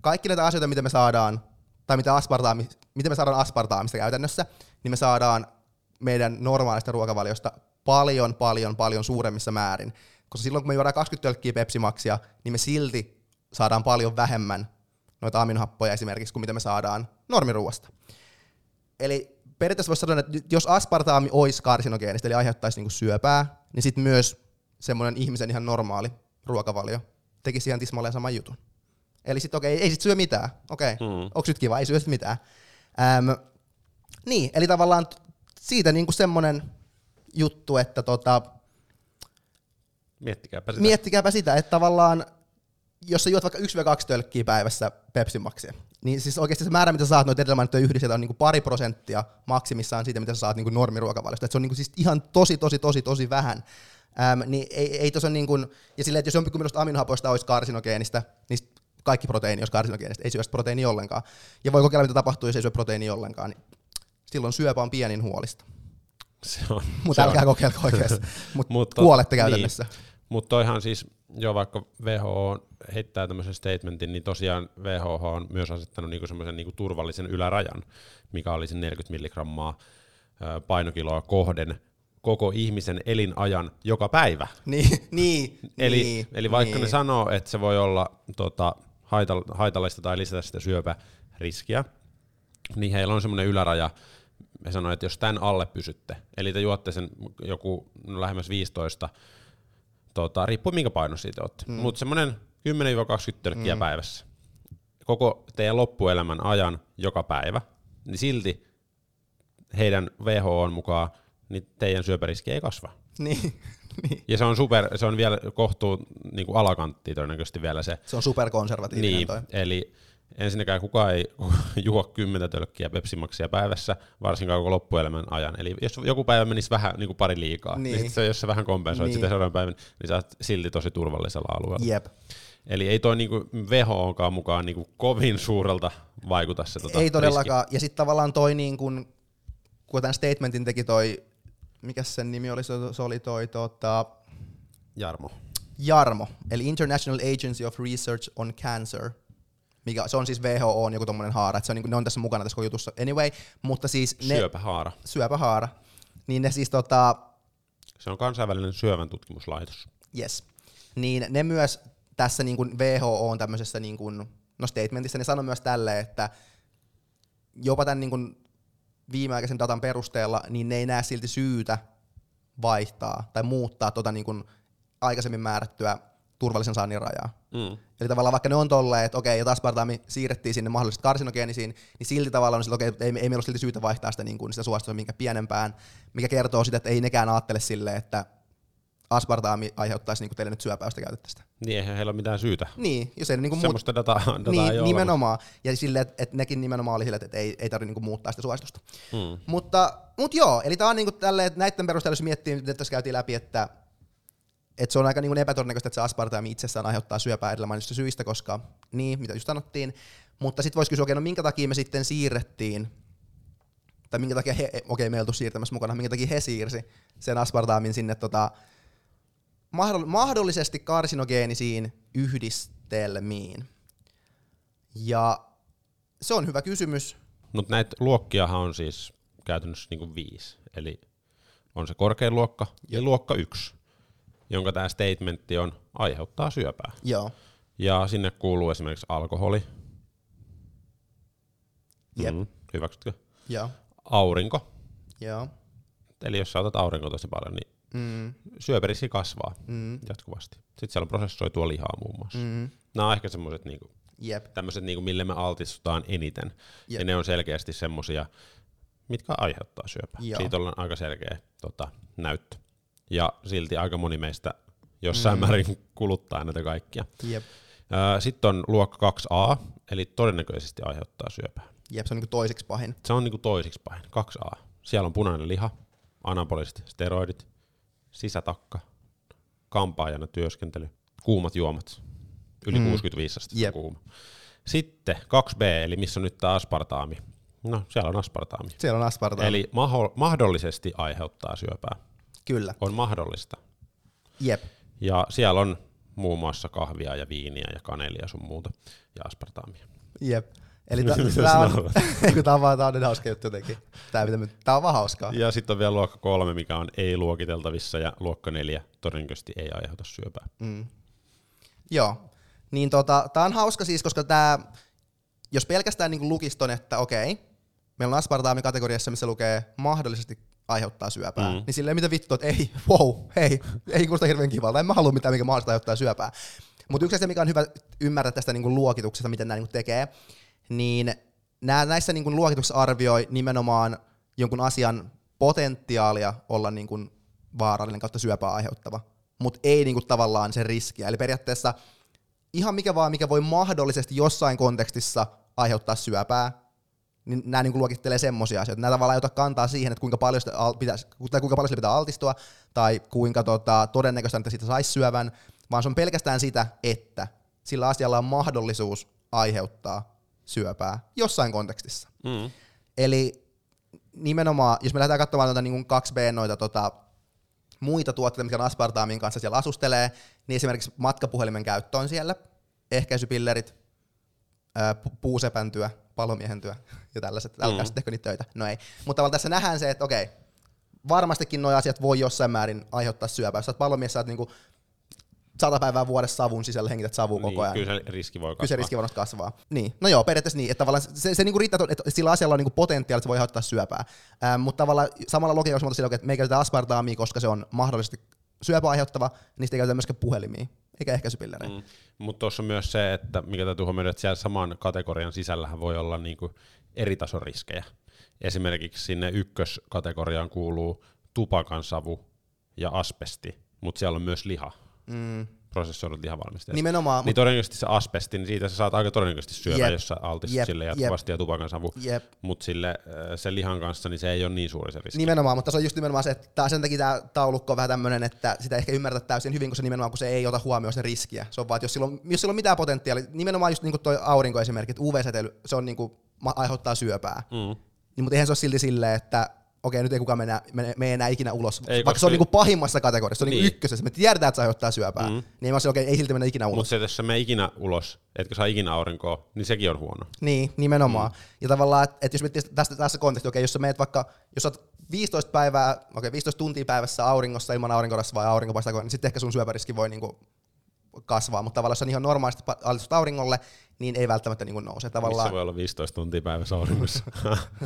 kaikki näitä asioita, mitä me saadaan, tai mitä, aspartaami, mitä me saadaan aspartaamista käytännössä, niin me saadaan meidän normaalista ruokavaliosta paljon, paljon, paljon suuremmissa määrin koska silloin kun me juodaan 20 tölkkiä Pepsi Maxia, niin me silti saadaan paljon vähemmän noita aminohappoja esimerkiksi kuin mitä me saadaan normiruuasta. Eli periaatteessa voisi sanoa, että jos aspartaami olisi karsinogeenista, eli aiheuttaisi niinku syöpää, niin sitten myös semmoinen ihmisen ihan normaali ruokavalio tekisi ihan tismalleen saman jutun. Eli sitten okei, okay, ei sit syö mitään. Okei, okay. mm. onko nyt kiva, ei syö mitään. Ähm, niin, eli tavallaan siitä niinku semmoinen juttu, että tota, Miettikääpä sitä. Miettikääpä sitä, että tavallaan, jos sä juot vaikka 1-2 tölkkiä päivässä Pepsi Maxia, niin siis oikeasti se määrä, mitä sä saat noita edellä mainittuja yhdisteltä, on niinku pari prosenttia maksimissaan siitä, mitä sä saat niinku normiruokavaliosta. Et se on niinku siis ihan tosi, tosi, tosi, tosi vähän. Ähm, niin ei, ei tuossa niin kuin, ja silleen, että jos jompikumpi noista aminohapoista olisi karsinogeenistä, niin kaikki proteiini olisi karsinogeenista, ei syö proteiini ollenkaan. Ja voi kokeilla, mitä tapahtuu, jos ei syö proteiini ollenkaan. Niin silloin syöpä on pienin huolista. Se on. Mutta älkää kokeilko oikeasti. [laughs] Mut Mutta kuolette käytännössä. Niin. Mutta toihan siis, jo vaikka WHO heittää tämmöisen statementin, niin tosiaan WHO on myös asettanut niinku semmoisen niinku turvallisen ylärajan, mikä olisi 40 milligrammaa painokiloa kohden koko ihmisen elinajan joka päivä. [laughs] Niin, niin, eli, niin, eli vaikka niin. ne sanoo, että se voi olla tota, haitallista tai lisätä sitä syöpäriskiä, niin heillä on semmoinen yläraja, he sanoo, että jos tämän alle pysytte, eli te juotte sen joku no, lähemmäs 15, tota, riippuu minkä paino siitä olette, mm. mutta semmoinen 10-20 tölkkiä mm. päivässä, koko teidän loppuelämän ajan joka päivä, niin silti heidän WHO mukaan niin teidän syöpäriski ei kasva. [laughs] Niin. [laughs] niin. Ja se on, super, se on vielä kohtuu niin kuin alakantti todennäköisesti vielä se. Se on superkonservatiivinen niin, toi. Eli ensinnäkään kukaan ei [laughs] juo kymmentä tölkkiä pepsimaksia päivässä, varsinkaan koko loppuelämän ajan. Eli jos joku päivä menisi vähän niin kuin pari liikaa, niin, niin se, jos sä vähän kompensoit niin. sitä seuraavan päivän, niin sä oot silti tosi turvallisella alueella. Jep. Eli ei toi niinku WHOnkaan mukaan niinku kovin suurelta vaikuta se tota Ei todellakaan. Riski. Ja sitten tavallaan toi, niin kun, kun tämän statementin teki toi, mikä sen nimi oli, se oli toi tota, Jarmo. Jarmo, eli International Agency of Research on Cancer – mikä, se on siis WHO on joku tommonen haara, että se on, niin ne on tässä mukana tässä jutussa anyway, mutta siis ne, Syöpähaara. Syöpähaara. Niin ne siis tota... Se on kansainvälinen syövän tutkimuslaitos. Yes. Niin ne myös tässä niin kuin WHO on tämmöisessä niin kuin, no statementissa, ne sanoi myös tälle, että jopa tämän niin kuin viimeaikaisen datan perusteella, niin ne ei näe silti syytä vaihtaa tai muuttaa tota niin kuin aikaisemmin määrättyä turvallisen saannin rajaa. Mm. Eli tavallaan vaikka ne on tolleen, että okei, jos aspartaami siirrettiin sinne mahdollisesti karsinogeenisiin, niin silti tavallaan on sillä, okei, ei, ei meillä ole silti syytä vaihtaa sitä, niin kuin, sitä suositusta minkä pienempään, mikä kertoo sitä, että ei nekään ajattele silleen, että aspartaami aiheuttaisi niin kuin teille nyt syöpää, jos te käytätte sitä. Niin eihän heillä ole mitään syytä. Niin, jos ei niin kuin muut, Semmoista dataa, dataa niin, ei ole nimenomaan. Ja sille, että, että nekin nimenomaan oli sille, että ei, ei tarvitse niinku muuttaa sitä suositusta. Mm. Mutta, mutta joo, eli tämä on niinku tälleen, että näiden perusteella, jos miettii, että tässä käytiin läpi, että, että se on aika niinku epätodennäköistä, että se aspartaami itsessään aiheuttaa syöpää edellä mainitusta syistä, koska niin, mitä just sanottiin. Mutta sitten voisi kysyä, okei, no minkä takia me sitten siirrettiin, tai minkä takia he, okei, me ei oltu siirtämässä mukana, minkä takia he siirsi sen aspartaamin sinne tota, mahdoll- mahdollisesti karsinogeenisiin yhdistelmiin. Ja se on hyvä kysymys. Mutta näitä luokkiahan on siis käytännössä niinku viisi. Eli on se korkein luokka ja luokka yksi, jonka tämä statementti on aiheuttaa syöpää. Joo. Ja sinne kuuluu esimerkiksi alkoholi. Jep. Mm, hyväksytkö? Joo. Aurinko. Joo. Eli jos sä otat aurinkoa tosi paljon, niin Mm, syöpäriski kasvaa mm, jatkuvasti. Sitten siellä on prosessoitua lihaa muun muassa. Mm. Nämä on ehkä semmoiset niinku, jep. tämmöiset, niinku, mille me altistutaan eniten. Jep. Ja ne on selkeästi semmosia, mitkä aiheuttaa syöpää. Joo. Siitä on aika selkeä tota, näyttö. Ja silti aika moni meistä jossain mm. määrin kuluttaa näitä kaikkia. Jep. Sitten on luokka 2a, eli todennäköisesti aiheuttaa syöpää. Jep, se on niinku toiseksi pahin. Se on niinku toisiksi pahin, 2a. Siellä on punainen liha, anapoliset steroidit, sisätakka, kampaajana työskentely, kuumat juomat, yli Mm. mm. 65 astetta Jep. kuuma. Sitten 2b, eli missä on nyt tämä aspartaami. No, siellä on aspartaami. Siellä on aspartaami. Eli maho- mahdollisesti aiheuttaa syöpää. Kyllä. On mahdollista. Jep. Ja siellä on muun muassa kahvia ja viiniä ja kanelia ja sun muuta ja aspartaamia. Jep. Eli [laughs] sä on, [laughs] tää on vaan tää on niin hauska juttu jotenkin. Tää, mitä me- tää on vaan hauskaa. Ja sitten on vielä luokka kolme, mikä on ei-luokiteltavissa, ja luokka neljä todennäköisesti ei aiheuta syöpää. Mm. Joo. Niin tota, tää on hauska siis, koska tää, jos pelkästään niinku lukis ton, että okei, meillä on aspartaami kategoriassa, missä lukee mahdollisesti aiheuttaa syöpää, Mm. niin silleen mitä vittu, että ei, wow, hei, ei kuulosta hirveän kivalta, en mä halua mitään, mikä mahdollisesti aiheuttaa syöpää. Mutta yksi asia, mikä on hyvä ymmärtää tästä niinku luokituksesta, miten nämä niinku tekee, niin nää, näissä niinku luokituksissa arvioi nimenomaan jonkun asian potentiaalia olla niinku vaarallinen kautta syöpää aiheuttava, mutta ei niinku tavallaan se riskiä. Eli periaatteessa ihan mikä vaan, mikä voi mahdollisesti jossain kontekstissa aiheuttaa syöpää, niin nämä niin luokittelee semmoisia asioita. Nämä tavallaan ei ota kantaa siihen, että kuinka paljon, sitä al- pitäisi, tai kuinka paljon sille pitää altistua, tai kuinka tota, todennäköistä, että siitä saisi syövän, vaan se on pelkästään sitä, että sillä asialla on mahdollisuus aiheuttaa syöpää jossain kontekstissa. Mm. Eli nimenomaan, jos me lähdetään katsomaan noita niin 2B noita tota, muita tuotteita, mitkä aspartaamin kanssa siellä asustelee, niin esimerkiksi matkapuhelimen käyttö on siellä, ehkäisypillerit, ää, pu- puusepäntyö, palomiehen työ ja tällaiset, älkää Mm. sitten tehkö niitä töitä. No ei. Mutta tavallaan tässä nähdään se, että okei, varmastikin nuo asiat voi jossain määrin aiheuttaa syöpää. Jos sä oot palomies, sä oot niinku sata päivää vuodessa savun sisällä hengität savua koko ajan. Niin, kyllä se riski voi kasvaa. Kyllä se riski varmasti kasvaa. Niin. No joo, periaatteessa niin. Että tavallaan se, se niinku riittää, että sillä asialla on niinku potentiaali, että se voi aiheuttaa syöpää. Ähm, mutta tavallaan samalla logiikalla, jos me sillä, että me ei käytetä aspartaamia, koska se on mahdollisesti syöpää aiheuttava, niin sitä ei käytetä myöskään puhelimia, eikä ehkäisypillereitä. Mm. Mutta tuossa on myös se, että mikä täytyy huomioida, että siellä saman kategorian sisällähän voi olla niinku eri tason riskejä. Esimerkiksi sinne ykköskategoriaan kuuluu tupakan savu ja asbesti, mutta siellä on myös liha, Mm. Prosessoidut lihavalmisteet. Nimenomaan, Niin todennäköisesti se asbesti, niin siitä sä saat aika todennäköisesti syövää, Jep. jos sä altistut Jep, sille jep. jatkuvasti ja tupakan savu. jep, Mutta sille äh, sen lihan kanssa niin se ei ole niin suuri se riski. nimenomaan, mutta se on just nimenomaan se, että tää, sen takia tämä taulukko on vähän tämmöinen, että sitä ei ehkä ymmärretä täysin hyvin, kun se nimenomaan, kun se ei ota huomioon sen riskiä. Se on vaan, että jos sillä on, jos sillä on mitään potentiaalia, nimenomaan just niin kuin toi aurinkoesimerkki, että UV-säteily, se on niin kuin, aiheuttaa syöpää. Mm. Niin, mutta eihän se ole silti silleen, että okei, nyt ei kukaan mene, mene, mene enää ikinä ulos. Ei, Vaikka se on niinku pahimmassa kategoriassa, se on niin. Niin. niinku ykkösessä. Me tiedetään, että se aiheuttaa syöpää. Mm. Niin mä sanoin, okei, ei silti mennä ikinä ulos. Mutta se, että jos sä mene ikinä ulos, etkö saa ikinä aurinkoa, niin sekin on huono. Niin, nimenomaan. Mm. Ja tavallaan, että et jos miettii tästä, tässä kontekstissa, okei, jos sä meet vaikka, jos sä oot 15 päivää, okei, 15 tuntia päivässä auringossa ilman aurinkorasvaa ja aurinkopaistaa, niin sitten ehkä sun syöpäriski voi niinku kasvaa, mutta tavallaan jos on ihan normaalisti altistut auringolle, niin ei välttämättä niin nouse. Tavallaan, Missä voi olla 15 tuntia päivässä auringossa? [laughs]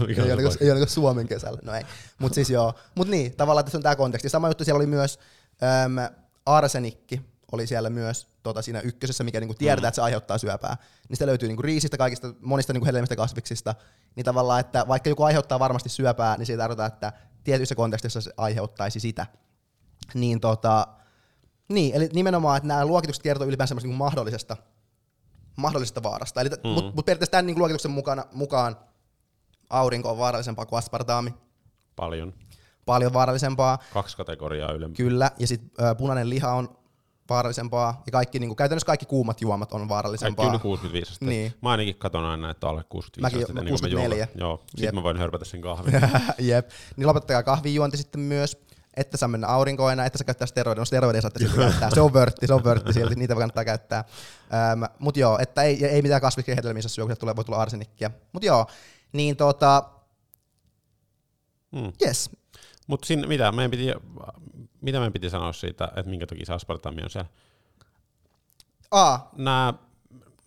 Ei, on ole, se ei, ole Suomen kesällä, no ei. Mutta siis joo, mut niin, tavallaan tässä on tämä konteksti. Sama juttu siellä oli myös äm, arsenikki, oli siellä myös tota, siinä ykkösessä, mikä niinku tiedetään, Mm. että se aiheuttaa syöpää. Niistä löytyy niinku riisistä, kaikista monista niinku hedelmistä kasviksista. Niin tavallaan, että vaikka joku aiheuttaa varmasti syöpää, niin se ei tarkoita, että tietyissä kontekstissa se aiheuttaisi sitä. Niin tota, niin, eli nimenomaan, että nämä luokitukset kertoo ylipäänsä niinku mahdollisesta, mahdollisesta vaarasta. Eli, mm. Mm. Mutta mut periaatteessa tämän niinku luokituksen mukana, mukaan aurinko on vaarallisempaa kuin aspartaami. Paljon. Paljon vaarallisempaa, Kaksi kategoriaa ylempää. kyllä. Ja sitten punainen liha on vaarallisempaa. Ja kaikki, niinku, käytännössä kaikki kuumat juomat on vaarallisempaa. Kaikki yli 65 astetta. Niin. Mä ainakin katon aina, että alle 65 Mäkin astetta ennen kuin mä 64. juon. Joo, sit Jep. mä voin hörpätä sen kahvin. [laughs] Jep. Niin lopettakaa kahvijuonti sitten myös. Että saa mennä aurinkoon enää, että sä käyttää steroidia. No steroidia saatte silti käyttää. Se on vörtti, se on vörtti silti, niitä kannattaa käyttää. Ähm, mut joo, että ei, ei mitään kasviksia hedelmissä syö, kun sieltä tulee, voi tulla arsenikkia. Mut joo, niin tota, Mm. yes. Mutta siinä, mitä, meidän piti, mitä meidän piti sanoa siitä, että minkä takia se aspartami on siellä? Aa, Nämä,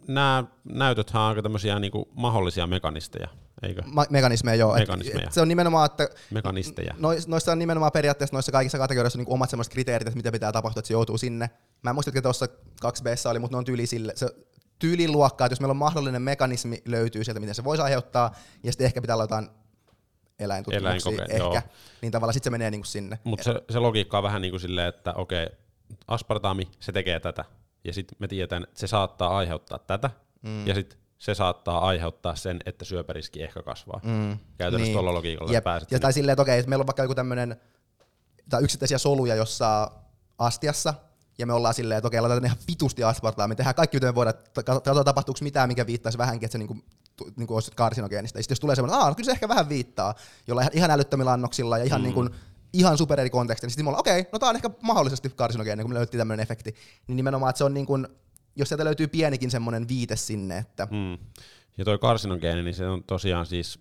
nämä näytöthän on aika tämmöisiä niinku mahdollisia mekanisteja, eikö? ma- mekanismeja joo. Mekanismeja. et se on nimenomaan, että Mekanisteja. Nois, noissa on nimenomaan periaatteessa noissa kaikissa kategorioissa niin omat semmoiset kriteerit, että mitä pitää tapahtua, että se joutuu sinne. Mä en muista, että tuossa 2 b oli, mutta ne on tyyli sille, se tyylin luokkaa, että jos meillä on mahdollinen mekanismi löytyy sieltä, miten se voisi aiheuttaa, ja sitten ehkä pitää olla jotain eläintutkimuksia, ehkä, joo. niin tavallaan sitten se menee niinku sinne. Mutta se, se logiikka on vähän niin kuin silleen, että okei, aspartami, se tekee tätä. Ja sitten me tiedetään, että se saattaa aiheuttaa tätä. Mm. Ja sitten se saattaa aiheuttaa sen, että syöpäriski ehkä kasvaa. Mm. Käytännössä Niin. tuolla logiikalla Jep. pääset Ja tai silleen, että okei, meillä on vaikka joku tämmöinen, tai yksittäisiä soluja jossain astiassa, ja me ollaan silleen, että okei, laitetaan ihan vitusti aspartaa, me tehdään kaikki, mitä me voidaan, katsotaan tapahtuuko mitään, mikä viittaisi vähänkin, että se niinku, niinku olisi karsinogeenista. Ja sitten jos tulee semmoinen, että no kyllä se ehkä vähän viittaa, jolla ihan, älyttömillä annoksilla ja ihan, mm. niinku, ihan super eri konteksti, niin sitten me ollaan, okei, no tää on ehkä mahdollisesti karsinogeeninen, kun me löyttiin tämmöinen efekti. Niin nimenomaan, että se on niin kuin, jos sieltä löytyy pienikin semmoinen viite sinne, että Mm. Ja toi karsinogeeni, niin se on tosiaan siis,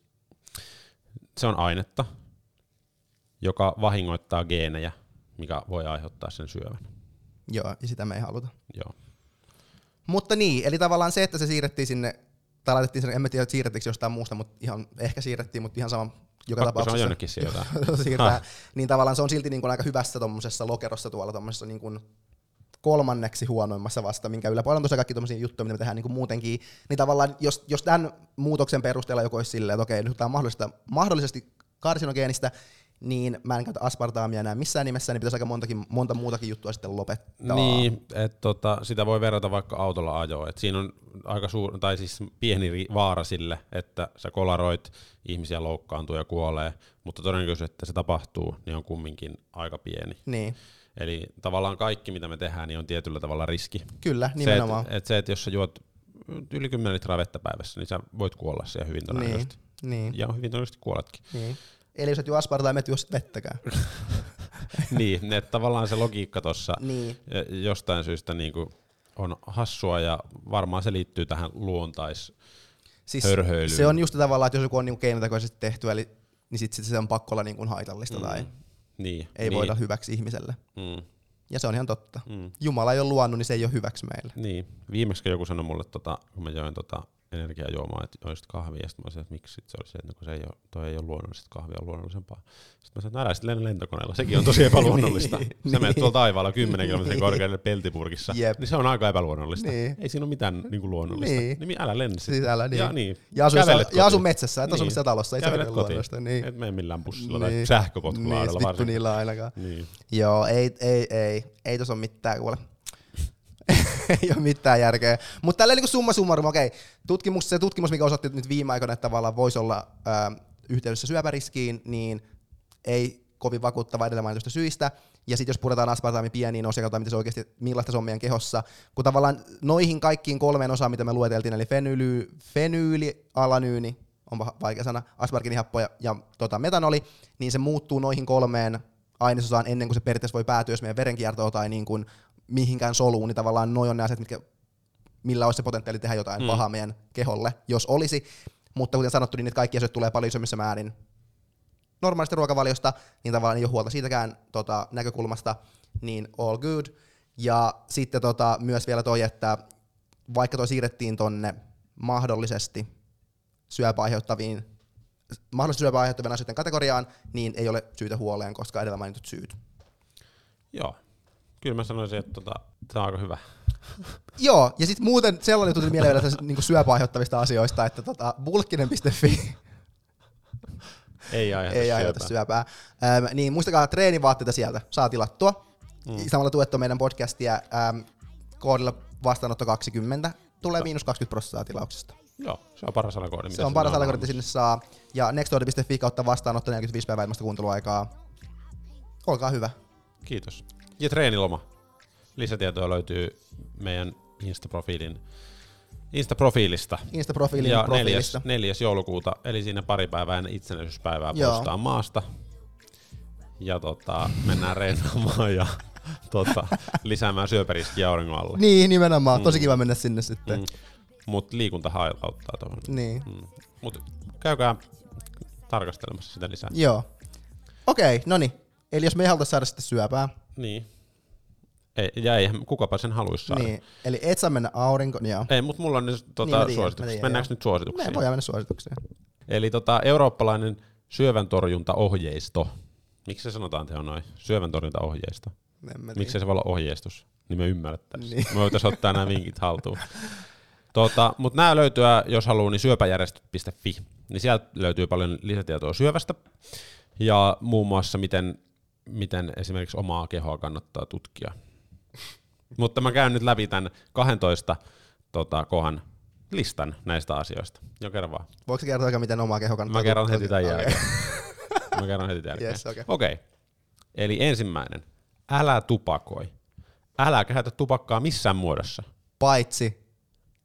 se on ainetta, joka vahingoittaa geenejä, mikä voi aiheuttaa sen syövän. joo, ja sitä me ei haluta. Joo. Mutta niin, eli tavallaan se, että se siirrettiin sinne, tai laitettiin sinne, en tiedä siirrettiinkö jostain muusta, mutta ihan, ehkä siirrettiin, mutta ihan sama joka Pakko se on tapauksessa. jonnekin sieltä. [laughs] siirtää, niin tavallaan se on silti niin kuin aika hyvässä tommosessa lokerossa tuolla tommosessa niin kuin kolmanneksi huonoimmassa vasta, minkä yläpuolella on tosiaan kaikki tommosia juttuja, mitä me tehdään niin muutenkin. Niin tavallaan, jos, jos tämän muutoksen perusteella joku olisi silleen, että okei, nyt tämä on mahdollista, mahdollisesti karsinogeenistä, niin mä en käytä aspartaamia enää missään nimessä, niin pitäisi aika montakin, monta muutakin juttua sitten lopettaa. Niin, että tota, sitä voi verrata vaikka autolla ajoon. Et siinä on aika suur, tai siis pieni vaara sille, että sä kolaroit, ihmisiä loukkaantuu ja kuolee, mutta todennäköisyys, että se tapahtuu, niin on kumminkin aika pieni. Niin, Eli tavallaan kaikki, mitä me tehdään, niin on tietyllä tavalla riski. kyllä, nimenomaan. Se, että et se, että jos sä juot yli 10 litraa vettä päivässä, niin sä voit kuolla siihen hyvin niin, todennäköisesti. niin, Ja hyvin todennäköisesti kuoletkin. niin. Eli jos et juo aspartaamia, et juo vettäkään. [laughs] niin, että tavallaan se logiikka tuossa niin, jostain syystä niin kuin on hassua ja varmaan se liittyy tähän luontais siis se on just tavallaan, että jos joku on niinku keinotekoisesti tehty, eli, niin sit, sit se on pakko olla niinku haitallista mm. tai niin, ei niin, voida hyväksi ihmiselle. Mm, Ja se on ihan totta. mm, Jumala ei ole luonut, niin se ei ole hyväksi meille. niin. Viimeksi joku sanoi mulle, tota, kun mä join tota energiajuomaa, että joisit kahvia, ja sitten mä sanoin, että miksi sit se oli se, että no kun se ei ole, toi ei ole luonnollista, kahvia on luonnollisempaa. Sitten mä sanoin, että älä sitten lennä lentokoneella, sekin on tosi [laughs] epäluonnollista. Niin, Sä menet niin. tuolla taivaalla 10 kilometrin Niin. korkealle peltipurkissa, Jep. niin se on aika epäluonnollista. Niin. Ei siinä ole mitään niin kuin luonnollista. Niin. Niin. älä lennä sitten. Siis älä niin. Ja, niin. Ja asu, Kävelet ja asu metsässä, et asu Niin. missään talossa, ei se luonnollista. Niin. Et mene millään bussilla Niin. tai sähköpotkulaudalla niin, vittu varsinkin. niillä ainakaan. Niin. Joo, ei, ei, ei, ei tuossa ole mitään kuule. [laughs] ei ole mitään järkeä. Mutta tälleen niin summa summarum, okei, tutkimus, se tutkimus, mikä osoitti nyt viime aikoina, että tavallaan voisi olla ää, yhteydessä syöpäriskiin, niin ei kovin vakuuttava edellä mainitusta syistä. Ja sitten jos puretaan aspartaami pieniin osiin, katsotaan, mitä se oikeasti, millaista se on meidän kehossa. Kun tavallaan noihin kaikkiin kolmeen osaan, mitä me lueteltiin, eli fenyly, fenyylialanyyni, onpa vaikea sana, asparginihappo ja, ja tota, metanoli, niin se muuttuu noihin kolmeen ainesosaan ennen kuin se periaatteessa voi päätyä, jos meidän verenkiertoon tai niin kuin mihinkään soluun, niin tavallaan noi on ne asiat, mitkä, millä olisi se potentiaali tehdä jotain Mm. pahaa meidän keholle, jos olisi. Mutta kuten sanottu, niin kaikki asiat tulee paljon isommissa määrin normaalista ruokavaliosta, niin tavallaan ei ole huolta siitäkään tota, näkökulmasta, niin all good. Ja sitten tota, myös vielä toi, että vaikka toi siirrettiin tonne mahdollisesti syöpää aiheuttaviin, mahdollisesti syöpää aiheuttavien asioiden kategoriaan, niin ei ole syytä huoleen, koska edellä mainitut syyt. Joo. Kyllä mä sanoisin, että tota, tämä on aika hyvä. [laughs] Joo, ja sitten muuten sellainen tuli mieleen vielä niinku syöpää aiheuttavista asioista, että tota, bulkkinen.fi Ei aiheuta ei aiheuta syöpää. Ähm, niin muistakaa treenivaatteita sieltä, saa tilattua. Mm. Samalla tuettua meidän podcastia ähm, koodilla vastaanotto 20, tulee miinus 20 prosenttia tilauksesta. Joo, se on paras alakoodi. Se on paras alakoodi, sinne saa. Ja nextordi.fi kautta vastaanotto 45 päivää ilmasta kuunteluaikaa. Olkaa hyvä. Kiitos. Ja treeniloma. Lisätietoja löytyy meidän Insta-profiilin Insta-profiilista. Insta-profiilin ja profiilista. neljäs, neljäs joulukuuta, eli siinä pari päivää ennen itsenäisyyspäivää Joo. postaan maasta. Ja tota, mennään reenaamaan ja tota, lisäämään syöpäriskiä auringon alle. Niin, nimenomaan. Tosi kiva mennä sinne sitten. Mm. Mutta liikunta auttaa tuohon. Niin. Mm. Mutta käykää tarkastelemassa sitä lisää. Joo. Okei, no niin. Eli jos me ei haluta saada sitten syöpää, Niin. Ei, ja eihän kukapa sen haluaisi saada. niin. Eli et saa mennä aurinkoon, joo. Ei, mutta mulla on nyt tota, Niin, tiedän, suositukset. tiedän, Mennäänkö joo. nyt suosituksiin? Me voidaan mennä suositukseen. Eli tota, eurooppalainen syöväntorjuntaohjeisto. Miksi se sanotaan teho noin? Syöväntorjuntaohjeisto. Miksi se voi olla ohjeistus? Niin me ymmärrettäisiin. Niin. Niin. Me voitaisiin ottaa nämä vinkit haltuun. Tota, Mutta nämä löytyy, jos haluaa, niin syöpäjärjestöt.fi. Niin sieltä löytyy paljon lisätietoa syövästä. Ja muun muassa, miten, miten esimerkiksi omaa kehoa kannattaa tutkia. [laughs] Mutta mä käyn nyt läpi tämän 12 tota, kohan listan näistä asioista. Jo kerran vaan. Voiko kertoa, miten omaa keho kannattaa? Mä kerron heti tämän jälkeen. [laughs] Mä kerron heti tämän jälkeen. Yes, okei. Okei. Eli ensimmäinen. Älä tupakoi. Älä käytä tupakkaa missään muodossa Paitsi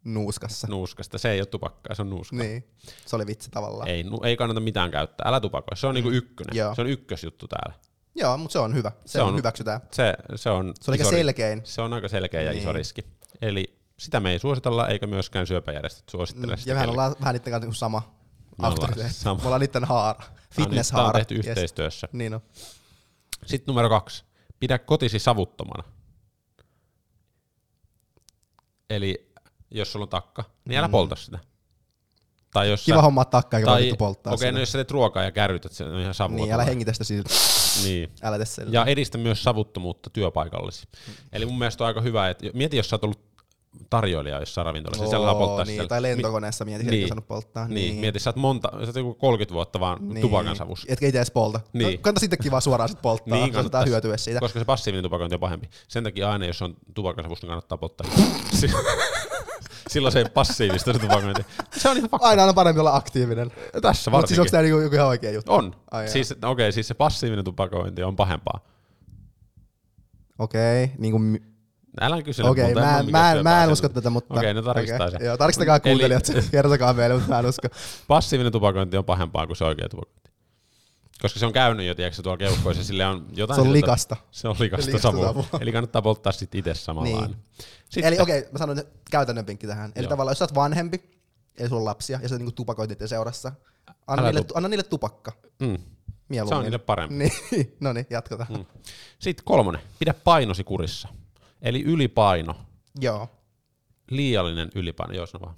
nuuskassa. nuuskasta. Se ei ole tupakkaa, se on nuuska. Niin. Se oli vitsi tavallaan. Ei, nu, ei kannata mitään käyttää. Älä tupakoi. Se on niinku ykkönen. Joo. Se on ykkösjuttu täällä. Joo, mutta se on hyvä. Se, Se on, hyväksytään. Se, se on, Se on aika iso selkein. Se on aika selkeä ja iso Niin. riski. Eli sitä me ei suositella, eikä myöskään syöpäjärjestöt suosittele sitä Mm, Ja mehän ollaan vähän niiden kanssa niinku sama Me ollaan sama. Me ollaan niiden haara. Fitness-haara. Tää on tehty Yes. yhteistyössä. Niin on. Sitten numero kaksi. Pidä kotisi savuttomana. Eli jos sulla on takka, niin älä Mm. polta sitä. Tai jos Kiva sä, hommaa takkaa, eikä tai, polttaa okei, no sitä. jos sä teet ruokaa ja kärrytät sen, on ihan savuttomana. Niin, älä hengitä sitä siitä. Niin. Älä tee. Ja edistä myös savuttomuutta työpaikallisi. Eli mun mielestä on aika hyvä, että mieti jos sä oot ollut tarjoilija jossain ravintolassa, niin siellä polttaa niin, siellä. tai lentokoneessa mieti, niin. niin. että saanut polttaa. Mi- niin, mieti, sä oot monta, sä oot joku 30 vuotta vaan niin. tupakan savussa. Etkä itse edes polta. Niin. Niin. Kannattaa sittenkin vaan suoraan sit polttaa. Niin, Niin, kannattaa hyötyä siitä. Koska se passiivinen tupakointi on pahempi. Sen takia aina, jos on tupakansavusta, niin kannattaa polttaa. [laughs] Si- Silloin se ei passiivista se tupakointi. Se on ihan fakta. Aina on parempi olla aktiivinen. Tässä Mutta siis varsinkin. onko tämä niinku joku ihan oikea juttu? On. Ai siis, okei, okay, siis se passiivinen tupakointi on pahempaa. Okei, okay, niin kuin Älä kysele Okei, multa, mä, en- mä, en- mä en usko tätä, mutta... Okei, no tarkistetaan okei. se. Joo, tarkistakaa Eli- kuuntelijat, kertokaa meille, mutta mä en usko. [laughs] Passiivinen tupakointi on pahempaa kuin se oikea tupakointi. Koska se on käynyt jo, tiedätkö, tuolla keuhkoissa, sille on jotain... Se on siltä- likasta. Se on likasta, Likasta savua. savua. Eli kannattaa polttaa sitten itse samalla Niin. Sitten, Eli okei, okay, mä sanon käytännön vinkki tähän. Eli Joo. tavallaan, jos sä oot vanhempi, eli sulla on lapsia, ja sä niinku tupakoit niiden seurassa, anna, Älä niille, tup- anna niille tupakka. mm. Mieluummin. Se on niille parempi. Niin, [laughs] no niin, jatketaan. Mm. Sitten kolmonen, pidä painosi kurissa. Eli ylipaino, Joo. Liiallinen ylipaino, jos no vaan.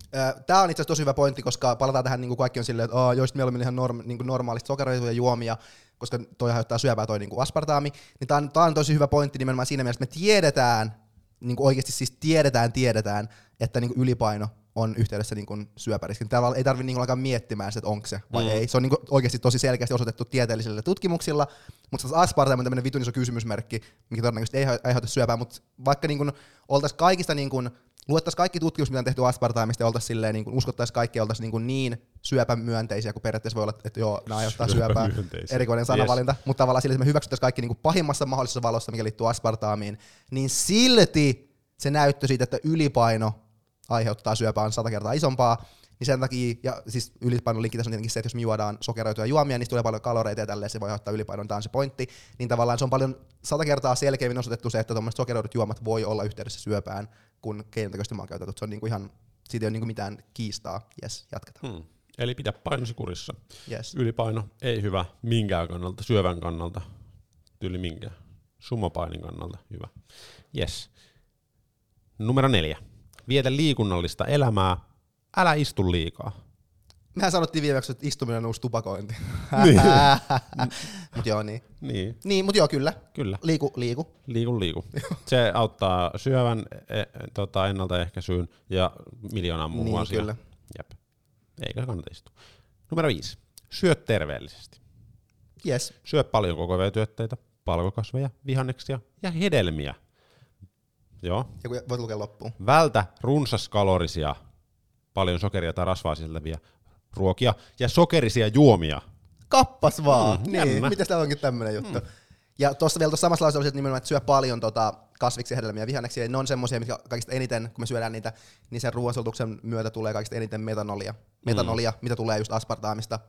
Tämä on itse asiassa tosi hyvä pointti, koska palataan tähän, niin kuin kaikki on silleen, että oh, joista mieluummin ihan norm, niin normaalisti sokeroituja juomia, koska toi aiheuttaa syöpää toi niin kuin aspartaami. Niin tämä on, tää on tosi hyvä pointti nimenomaan siinä mielessä, että me tiedetään, niin kuin oikeasti siis tiedetään, tiedetään, että niin kuin ylipaino on yhteydessä niin kuin syöpäriskin. Täällä ei tarvitse niin kuin alkaa miettimään, että onko se vai Mm. mm. ei. Se on niin kuin oikeasti tosi selkeästi osoitettu tieteellisillä tutkimuksilla, mutta se aspartaami on tämmöinen vitun iso kysymysmerkki, mikä todennäköisesti ei ai- aiheuta syöpää, mutta vaikka niin kuin oltaisiin kaikista niin kuin, luettaisiin kaikki tutkimukset, mitä on tehty aspartaamista ja oltaisiin silleen, niin kuin, uskottaisiin kaikki ja oltaisiin niin, kuin niin syöpämyönteisiä, kun periaatteessa voi olla, että joo, nämä aiheuttaa syöpää. Erikoinen sanavalinta, yes. mutta tavallaan sillä, että me hyväksyttäisiin kaikki niin kuin pahimmassa mahdollisessa valossa, mikä liittyy aspartaamiin, niin silti se näyttö siitä, että ylipaino aiheuttaa syöpää on sata kertaa isompaa, niin sen takia, ja siis ylipainon linkki tässä on tietenkin se, että jos me juodaan sokeroituja juomia, niin tulee paljon kaloreita ja tälleen se voi aiheuttaa ylipainon, tämä on se pointti, niin tavallaan se on paljon sata kertaa selkeämmin osoitettu se, että tuommoiset sokeroidut juomat voi olla yhteydessä syöpään, kun keinotekoisesti maankäytetut. Se on niinku ihan, siitä ei ole niinku mitään kiistaa. Yes, jatketaan. Hmm. Eli pidä painosi kurissa. Yes. Ylipaino ei hyvä minkään kannalta, syövän kannalta, tyyli minkään. Summapainin kannalta hyvä. Yes. Numero neljä. Vietä liikunnallista elämää älä istu liikaa. Mehän sanottiin viimeksi, että istuminen on uusi tupakointi. [laughs] Niin. [laughs] mut joo, niin. Niin, Niin, mut joo, kyllä. kyllä. Liiku, liiku. Liiku, liiku. [laughs] Se auttaa syövän e, tota, ennaltaehkäisyyn ja miljoonaan muuhun Niin, asiaan. kyllä. Jep. Eikä kannata istua. Numero viisi. Syö terveellisesti. Yes. Syö paljon kokoavia työtteitä, palkokasveja, vihanneksia ja hedelmiä. Joo. Ja voit lukea loppuun. Vältä runsaskalorisia, paljon sokeria tai rasvaa sisältäviä ruokia ja sokerisia juomia. Kappas vaan. Mm, niin, miten tää onkin tämmönen juttu. Mm. Ja tuossa vielä tuossa samassa lauseessa että nimenomaan, että syö paljon tota, kasviksi hedelmiä ja vihanneksia, ne on semmoisia, mitkä kaikista eniten, kun me syödään niitä, niin sen ruoansulutuksen myötä tulee kaikista eniten metanolia. Metanolia, mm. mitä tulee just aspartaamista.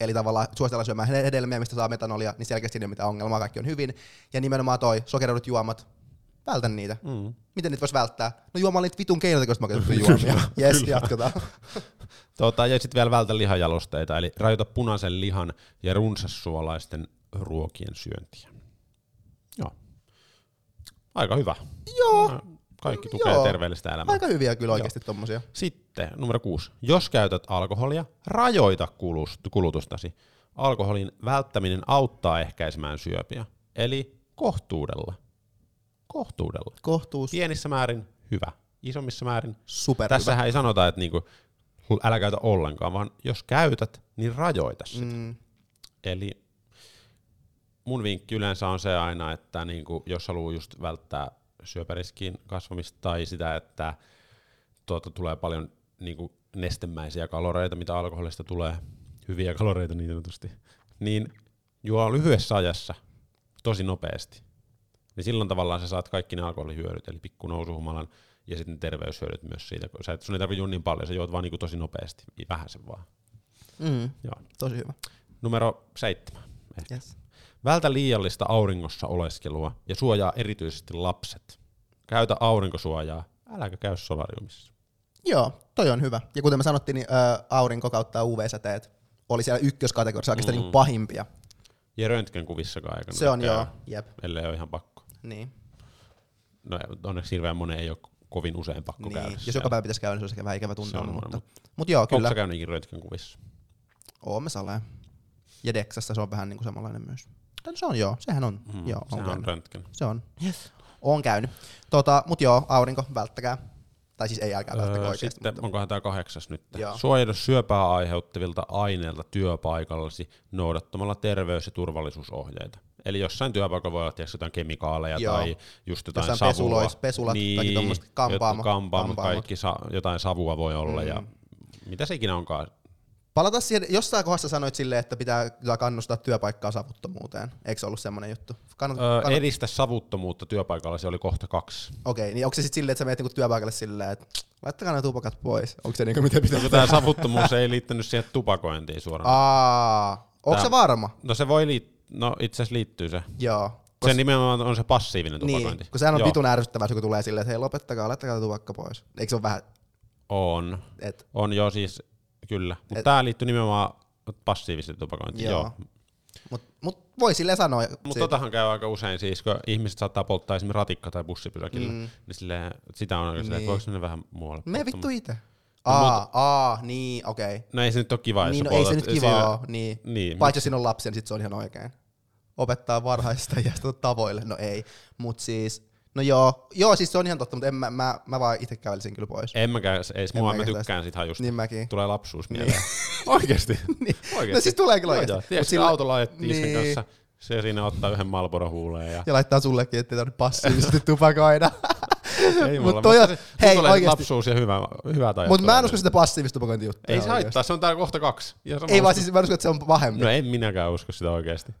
Eli tavallaan suositellaan syömään hedelmiä, mistä saa metanolia, niin selkeästi ei ole mitään ongelmaa, kaikki on hyvin. Ja nimenomaan toi sokeroidut juomat, vältä niitä. Mm. Miten niitä voisi välttää? No juomalla niitä vitun keinotekoista makeutettuja juomia. [laughs] Jes, jatketaan. [laughs] Tota, ja sitten vielä vältä lihajalosteita, eli rajoita punaisen lihan ja runsassuolaisten ruokien syöntiä. Joo. Aika hyvä. Joo, Kaikki tukee Joo. terveellistä elämää. aika hyviä kyllä oikeasti tommosia. Sitten numero kuusi. Jos käytät alkoholia, rajoita kulutustasi. Alkoholin välttäminen auttaa ehkäisemään syöpiä. Eli kohtuudella. Kohtuudella. Kohtuus, Pienissä määrin hyvä. Isommissa määrin. super Tässähän ei sanota, että niinku, älä käytä ollenkaan, vaan jos käytät, niin rajoita sitä. Mm, Eli mun vinkki yleensä on se aina, että niinku, jos haluaa just välttää syöpäriskiin kasvamista tai sitä, että tuota, tulee paljon niinku, nestemäisiä kaloreita, mitä alkoholista tulee, hyviä kaloreita niin sanotusti, niin juo lyhyessä ajassa tosi nopeasti. Niin silloin tavallaan sä saat kaikki ne alkoholihyödyt, eli pikku nousuhumalan ja sitten ne terveyshyödyt myös siitä. kun Sä et, sun ei tarvitse juo niin paljon, sä juot vaan niinku tosi nopeasti, vähän sen vaan. mm, Joo. tosi hyvä. Numero seitsemän. Ehkä. Yes. Vältä liiallista auringossa oleskelua ja suojaa erityisesti lapset. Käytä aurinkosuojaa, äläkä käy solariumissa. Joo, toi on hyvä. Ja kuten me sanottiin, niin ö, aurinko kautta UV-säteet oli siellä ykköskategoriassa oikeastaan Mm. niin pahimpia. Ja röntgenkuvissakaan eikä Se on joo, jep. Ellei ole ihan pakko. Niin. No onneksi hirveän monen ei ole kovin usein pakko niin. käydä. Jos siellä. joka päivä pitäisi käydä, niin se olisi ehkä vähän ikävä on varmaan, Mutta, mutta mutta joo, Onko kyllä. sä käynyt ikinä röntgenkuvissa? Oomme salee. Ja Dexassa se on vähän niin kuin samanlainen myös. Tai Se on joo, sehän on. Mm, joo, on sehän on käynyt. röntgen. Se on. Yes. On käynyt. Tota, mut joo, aurinko, välttäkää. Tai siis ei älkää välttäkää Öö, oikeasti. sitten mutta, onkohan tämä kahdeksas nyt. Joo. Suojelu syöpää aiheuttavilta aineilta työpaikallasi noudattamalla terveys- ja turvallisuusohjeita. Eli jossain työpaikalla voi olla tiedätkö, jotain kemikaaleja Joo. tai just jotain Jossain savua. pesulois- pesulat tai niin, kampaamo- jotkut kampaamot, kampaamot. kaikki sa- jotain savua voi olla ja mitä se ikinä onkaan. Palata siihen, jossain kohdassa sanoit silleen, että pitää kannustaa työpaikkaa savuttomuuteen. Eikö se ollut semmoinen juttu? Kannat, Öö, kannat, edistä savuttomuutta työpaikalla, se oli kohta kaksi. Okei, niin onko se sitten silleen, että sä menet niinku työpaikalle silleen, että laittakaa ne tupakat pois? Onko se niinku miten pitää? Tämä savuttomuus ei liittynyt siihen tupakointiin suoraan. Aa, onko se varma? No se voi liittyä, no itse asiassa liittyy se. Joo. Se nimenomaan on se passiivinen tupakointi. Niin, kun sehän on Joo. vitun ärsyttävää, kun tulee silleen, että hei lopettakaa, laittakaa tupakka pois. Eikö se ole vähän, On. että On jo siis, kyllä. Mutta Et- tämä liittyy nimenomaan passiiviseen tupakointiin. Joo. Joo. mut, mut voi silleen sanoa. Mutta totahan käy aika usein siis, kun ihmiset saattaa polttaa esimerkiksi ratikka- tai bussipysäkillä, Mm. niin silleen, sitä on oikein Niin. että voiko mennä vähän muualle Me vittu itse. Aa, aa, niin, okei. Okay. No ei se nyt ole kiva, jos Niin, sä no ei se nyt kiva oo, niin. Niin, Paitsi jos siinä on lapsi, niin sit se on ihan oikein. Opettaa varhaisesta [laughs] iästä tavoille, no ei. Mut siis, no joo, joo siis se on ihan totta, mutta en mä, mä, mä vaan itse kävelisin kyllä pois. En mäkään, ei, En mua mä tykkään sit hajusta. Niin mäkin. Tulee lapsuus mieleen. [laughs] Oikeesti? Niin. Oikeesti? No siis tulee kyllä Joo, oikeesti. joo. Mut Tiedätkö, sillä- autolla ajettiin sen Niin. kanssa, se siinä ottaa yhden Malboro huuleen ja Ja laittaa sullekin, ettei tarvitse passiivisesti tupakoida. [laughs] Ei mulla, toi on- mutta hei, lapsuus ja hyvä, hyvät ajat. Mutta mä en usko sitä passiivista tupakointijuttua. Ei se haittaa, se on tää kohta kaksi. Sama Ei vaan siis mä uskon, että se on pahempi. No en minäkään usko sitä oikeesti.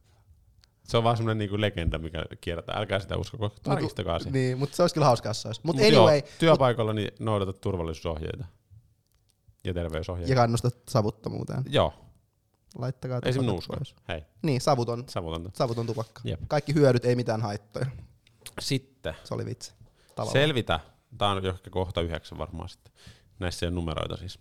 Se on vaan semmonen niinku legenda, mikä kiertää. Älkää sitä usko, tarkistakaa se. Niin, mutta se olisi kyllä hauskaa, jos se olisi. Mutta Mut anyway, joo, työpaikalla niin noudata turvallisuusohjeita. Ja terveysohjeita. ja kannustat savuttomuuteen. Joo, Laittakaa ei nuuska. pois. Hei, Niin, savuton, savutonta. savuton tupakka. Jep. Kaikki hyödyt, ei mitään haittoja. Sitten, Se oli vitsi. Tavallaan. selvitä. Tää on ehkä kohta yhdeksän varmaan sitten. Näissä ei ole numeroita siis.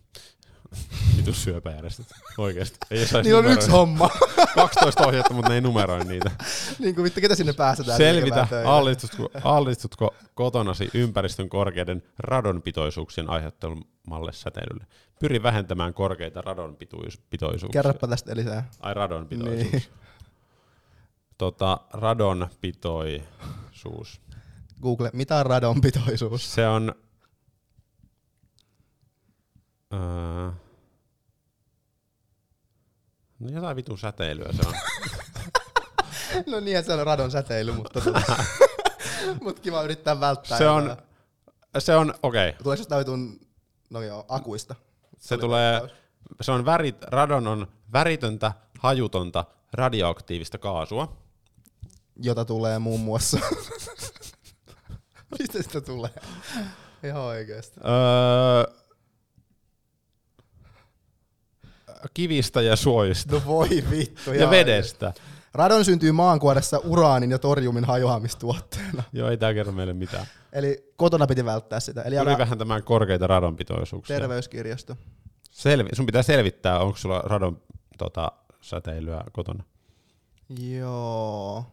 [laughs] Vitu syöpäjärjestöt. Oikeesti. Ei Niillä on yksi homma. [laughs] 12 ohjetta, mutta ne ei numeroi niitä. niin kuin vittu, ketä sinne päästetään? Selvitä, allistutko, allistutko kotonasi ympäristön korkeiden radonpitoisuuksien aiheuttamalle säteilylle. Pyri vähentämään korkeita radonpitoisuuksia. Kerropa tästä lisää. Ai radonpitoisuus. Niin. Tota, radonpitoisuus. Google, mitä on radonpitoisuus? Se on... Öö, no jotain vitun säteilyä se on. [laughs] no niin, se on radon säteily, mutta tota, [laughs] mut kiva yrittää välttää. Se on, jotain. se on, okei, okay. Tuleeko jostain vitun, no joo, akuista? se oli tulee, vastaus. se on värit, radon on väritöntä, hajutonta, radioaktiivista kaasua. Jota tulee muun muassa. [laughs] Mistä sitä tulee? Ihan oikeesti. Öö, kivistä ja suojista. No voi vittu. Ja vedestä. Radon syntyy maankuoressa uraanin ja toriumin hajoamistuotteena. Joo, ei tää kerro meille mitään. Eli kotona piti välttää sitä. Eli Pyri älä vähentämään korkeita radonpitoisuuksia. terveyskirjasto. Selvi, sun pitää selvittää, onko sulla radon tota, säteilyä kotona. Joo.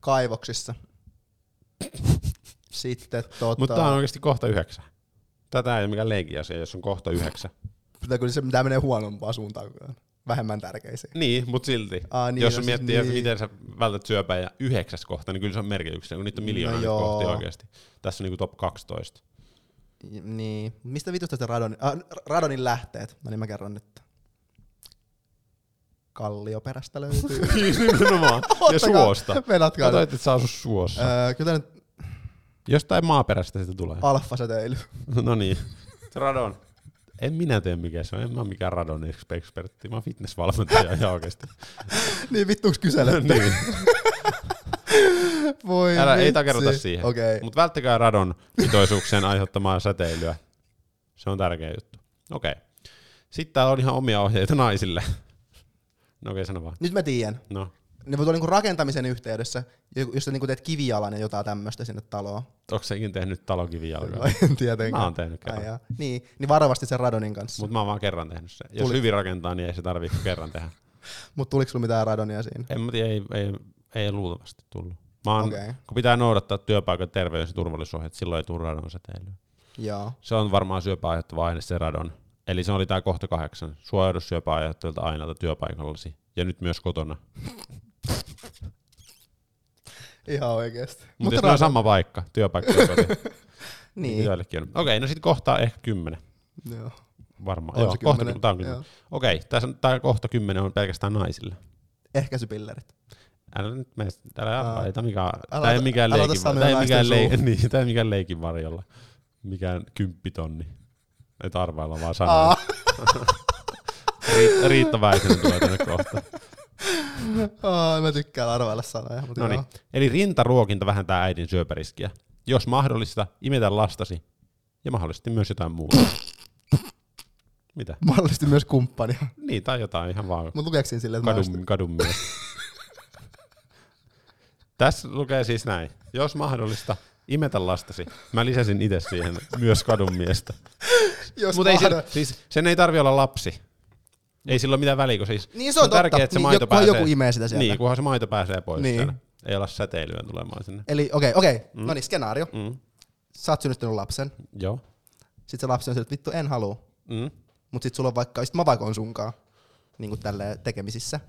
Kaivoksissa. [laughs] Sitten tota... Mutta tää on oikeasti kohta yhdeksän. Tätä ei ole mikään leikin asia, jos on kohta yhdeksän. Pitää kyllä se mitä menee huonompaan suuntaan kuin vähemmän tärkeisiin. Niin, mutta silti. Aa, niin, jos no on siis miettii, niin. niin. miten sä vältät syöpää ja yhdeksäs kohta, niin kyllä se on merkityksessä, kun niitä on miljoona No kohtia oikeasti. Tässä on niinku top 12. J- Niin. Mistä vitusta sitä radon, äh, radonin lähteet? No niin mä kerron nyt. Kallioperästä löytyy. [laughs] Nimenomaan. ja suosta. Venatkaa. Katsoit, että sä asu suossa. Öö, kyllä nyt Jostain maaperästä sitä tulee. alfasäteily. no niin. Radon. En minä tee mikään se on. En mä ole mikään radon ekspertti. Mä oon fitnessvalmentaja ihan oikeasti. [laughs] niin vittuuks kyselette? [laughs] niin. [laughs] Voi Älä, ei vitsi. takerrota siihen. Okay. Mutta välttäkää radon pitoisuuksien aiheuttamaa säteilyä. Se on tärkeä juttu. Okei. Okay. Sitten täällä on ihan omia ohjeita naisille. No okei, okay, sano vaan. Nyt mä tiedän. No, Ne voi tulla niinku rakentamisen yhteydessä, jos sä niinku teet kivijalan ja jotain tämmöistä sinne taloon. onko sekin tehnyt talokivijalkaa? En tietenkään. Mä oon tehnyt kerran. Ai niin, niin varovasti sen radonin kanssa. Mutta mä oon vaan kerran tehnyt sen. Jos Tuli- hyvin rakentaa, niin ei se tarvii kuin kerran tehdä. [laughs] Mutta tuliko sulla mitään radonia siinä? En mä tiedä, ei, ei, ei luultavasti tullut. Mä oon, Okei. Kun pitää noudattaa työpaikan terveys- ja turvallisuusohjeet, silloin ei tule radon säteilyä. Joo. Se on varmaan syöpää aiheuttava aine, se radon. Eli se oli tää kohta kahdeksan. Suojaudu syöpää aiheuttavilta aineilta työpaikallasi. Ja nyt myös kotona. [laughs] Ihan oikeesti. Mutta jos ne on sama paikka, työpaikka ja koti, [laughs] niin Niin. joillekin on. Okei, no sitten kohta ehkä kymmenen. Joo. Varmaan. On Joo, kohta, kymmenen. tää on kymmenen. Okei, tässä on, tää kohta kymmenen on pelkästään naisille. Ehkäisypillerit. Älä nyt mene, älä aloita mikään, Aloita- tää ei mikään leikin, tää ei mikään, naisten leik, suuhun. [laughs] niin, tää ei mikään leikin varjolla. Mikään kymppitonni. Et arvailla vaan sanoa. [laughs] Riitta, Riitta Väisänen tulee tänne kohta. Aa, mä tykkään arvailla sanoja. Mutta No niin. Eli rintaruokinta vähentää äidin syöpäriskiä. Jos mahdollista, imetä lastasi ja mahdollisesti myös jotain muuta. Mitä? Mahdollisesti myös kumppania. Niin, tai jotain ihan vaan Mutta lukeeko siinä silleen, että kadun, naista? kadun mies. Tässä lukee siis näin. Jos mahdollista, imetä lastasi. Mä lisäsin itse siihen myös kadun miestä. Jos Mutta ei sen, siis, sen ei tarvi olla lapsi. Ei sillä ole mitään väliä, kun siis Niin se on, tärkeää, totta. että se niin, maito jo- kunhan pääsee. joku imee sitä sieltä. Niin, kunhan se maito pääsee pois Niin. siellä. Ei olla säteilyä tulemaan sinne. Eli okei, okay, okei. Okay. Mm. No niin, skenaario. Mm. Sä oot synnyttänyt lapsen. Joo. Sitten se lapsi on sille, että vittu en halua. Mm. Mut sit sulla on vaikka, sit mä vaikka on sunkaan niin kuin tälleen tekemisissä.